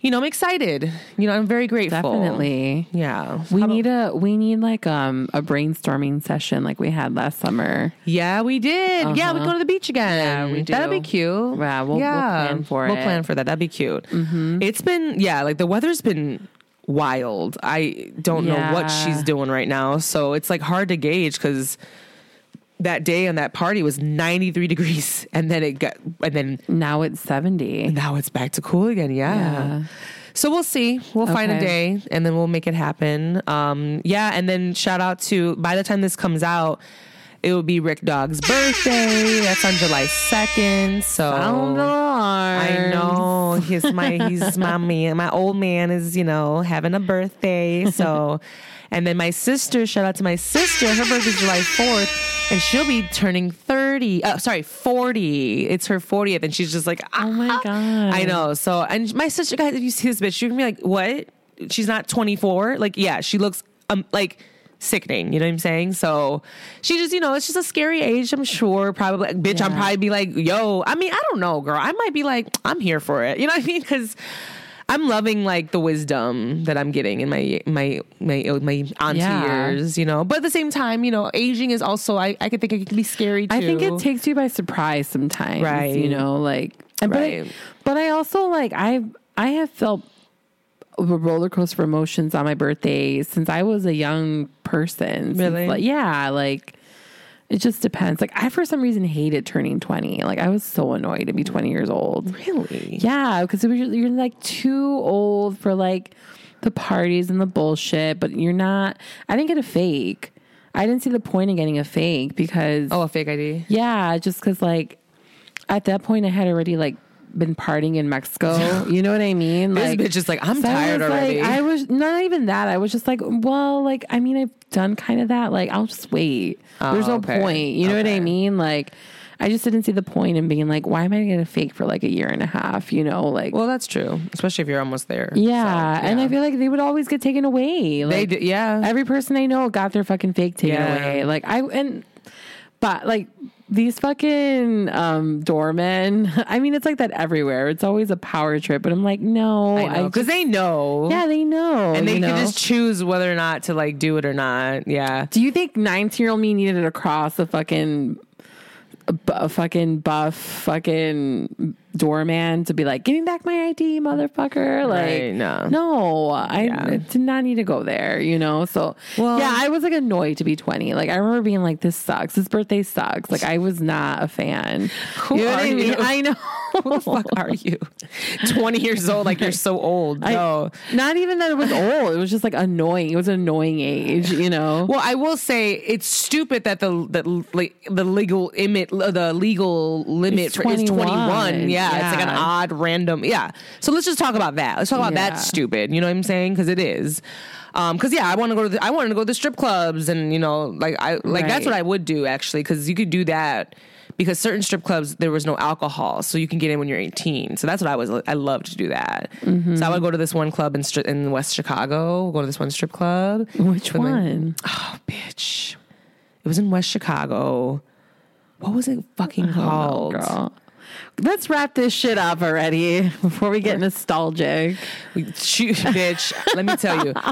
you know, I'm excited. You know, I'm very grateful. Definitely. Yeah. We about- need a we need like um a brainstorming session like we had last summer. Yeah, we did. Yeah, we Uh-huh. go to the beach again. Yeah, we do. That'd be cute. Yeah, we'll- we'll plan for it. We'll plan for that. That'd be cute. It's been yeah, like the weather's been wild. I don't know what she's doing right now, so it's like hard to gauge because that day on that party was 93 degrees, and then it got and then Now it's 70. now it's back to cool again. Yeah. Yeah. So we'll see. We'll find a day and then we'll make it happen. Um, yeah, and then shout out to by the time this comes out, it will be Rick Dog's birthday. That's on July second. So I know he's my he's my man. My old man is you know having a birthday. So, and then my sister. Shout out to my sister. Her birthday's July fourth, and she'll be turning thirty. Uh, sorry, forty. It's her fortieth, and she's just like, Oh my "Ah." god. I know. So, and my sister, guys, if you see this bitch, you're gonna be like, what? She's not 24. Like, yeah, she looks um like sickening. You know what I'm saying? So she just, you know, it's just a scary age. I'm sure. Probably, bitch. I'm probably be like, yo. I mean, I don't know, girl. I might be like, I'm here for it. You know what I mean? Because. I'm loving like the wisdom that I'm getting in my my my my auntie Yeah. years, you know. But at the same time, you know, aging is also I, I could think it can be scary too. I think it takes you by surprise sometimes. Right. You know, like and but I, Right. but I also like I I have felt a roller coaster of emotions on my birthday since I was a young person. Since, Really? like, yeah, like it just depends. Like I for some reason hated turning 20. Like I was so annoyed to be 20 years old. Really? Yeah, because you're, you're like too old for like the parties and the bullshit, but you're not. I didn't get a fake. I didn't see the point in getting a fake because Oh, a fake ID. yeah, just because like at that point I had already like been partying in Mexico. You know what I mean? This Like bitch is like, I'm so tired was already. Like, I was not even that. I was just like, well, like I mean, I've done kind of that. Like I'll just wait. Oh, There's no Oh, okay. point. You know what I mean? Like. I just didn't see the point in being like, why am I going to fake for like a year and a half? You know, like, well, that's true, especially if you're almost there. yeah. So, And. I feel like they would always get taken away. they, Like, d- yeah. every person I know got their fucking fake taken Yeah. away. Like I and but like these fucking um doormen. I mean, it's like that everywhere. It's always a power trip, but I'm like, no, because they know. yeah, they know, and they can know? just choose whether or not to like do it or not. Yeah. Do you think 19 year old me needed to cross a fucking a, fucking buff fucking doorman to be like, give me back my ID, motherfucker? Like, Right, no. no, I Yeah. did not need to go there, you know? So, Well- yeah, I was like annoyed to be 20. Like, I remember being like, this sucks. This birthday sucks. Like, I was not a fan. Who you know are I mean? you? I know. Who the fuck are you? 20 years old, like you're so old. I- No. Not even that it was old. It was just like annoying. It was an annoying age, you know? Well, I will say it's stupid that the the like the legal limit the legal limit It's for, is 21. 21. Yeah, it's like an odd random. Yeah. So let's just talk about that. Let's talk about Yeah. that stupid. You know what I'm saying? Because it is. Um, because yeah, I want to go to the, I wanted to go to the strip clubs and you know like I like that's what I would do actually because you could do that because certain strip clubs there was no alcohol so you can get in when you're 18 so that's what I was I loved to do that Mm-hmm. so I would go to this one club in stri- in West Chicago go to this one strip club Which my- one? Oh, bitch. It was in West Chicago. What was it fucking Oh, called? girl. Let's wrap this shit up already before we get nostalgic. Shoot, bitch. Let me tell you.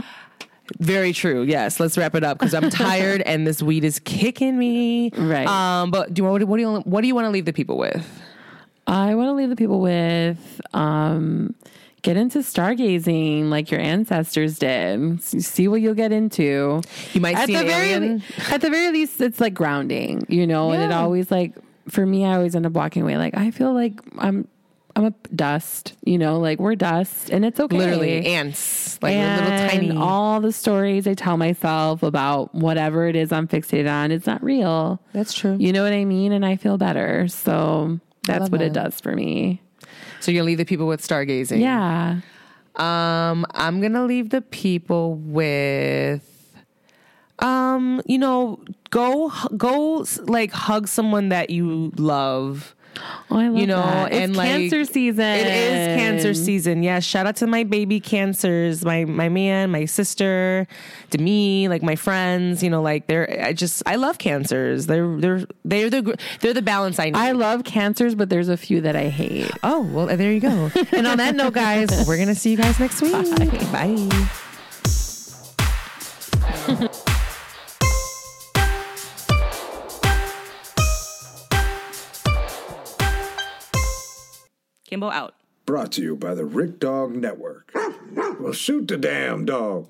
Very true. Yes, let's wrap it up because I'm tired and this weed is kicking me. Right. Um. But do you what, what do you what do you want to leave the people with? I want to leave the people with um, get into stargazing like your ancestors did. See what you'll get into. You might At see the very alien. at the very least, it's like grounding, you know. And it always like for me, I always end up walking away like I feel like I'm I'm a dust, you know, like we're dust, and it's okay. Literally ants, like and little tiny. all the stories I tell myself about whatever it is I'm fixated on, it's not real. That's true. You know what I mean? And I feel better. So that's what it does for me. So you're gonna leave the people with stargazing. Yeah. Um, I'm gonna leave the people with, um, you know, go go like hug someone that you love. Oh, I love You know, that. It's like cancer season. It is cancer season. Yeah, shout out to my baby cancers, my my man, my sister, to me, like my friends. You know, like they're. I just I love cancers. They're they're they're the they're the balance I need. I love cancers, but there's a few that I hate. oh well, there you go. and on that note, guys, we're gonna see you guys next week. Bye. Kimbo out. Brought to you by the Rick Dog Network. Well, shoot the damn dog.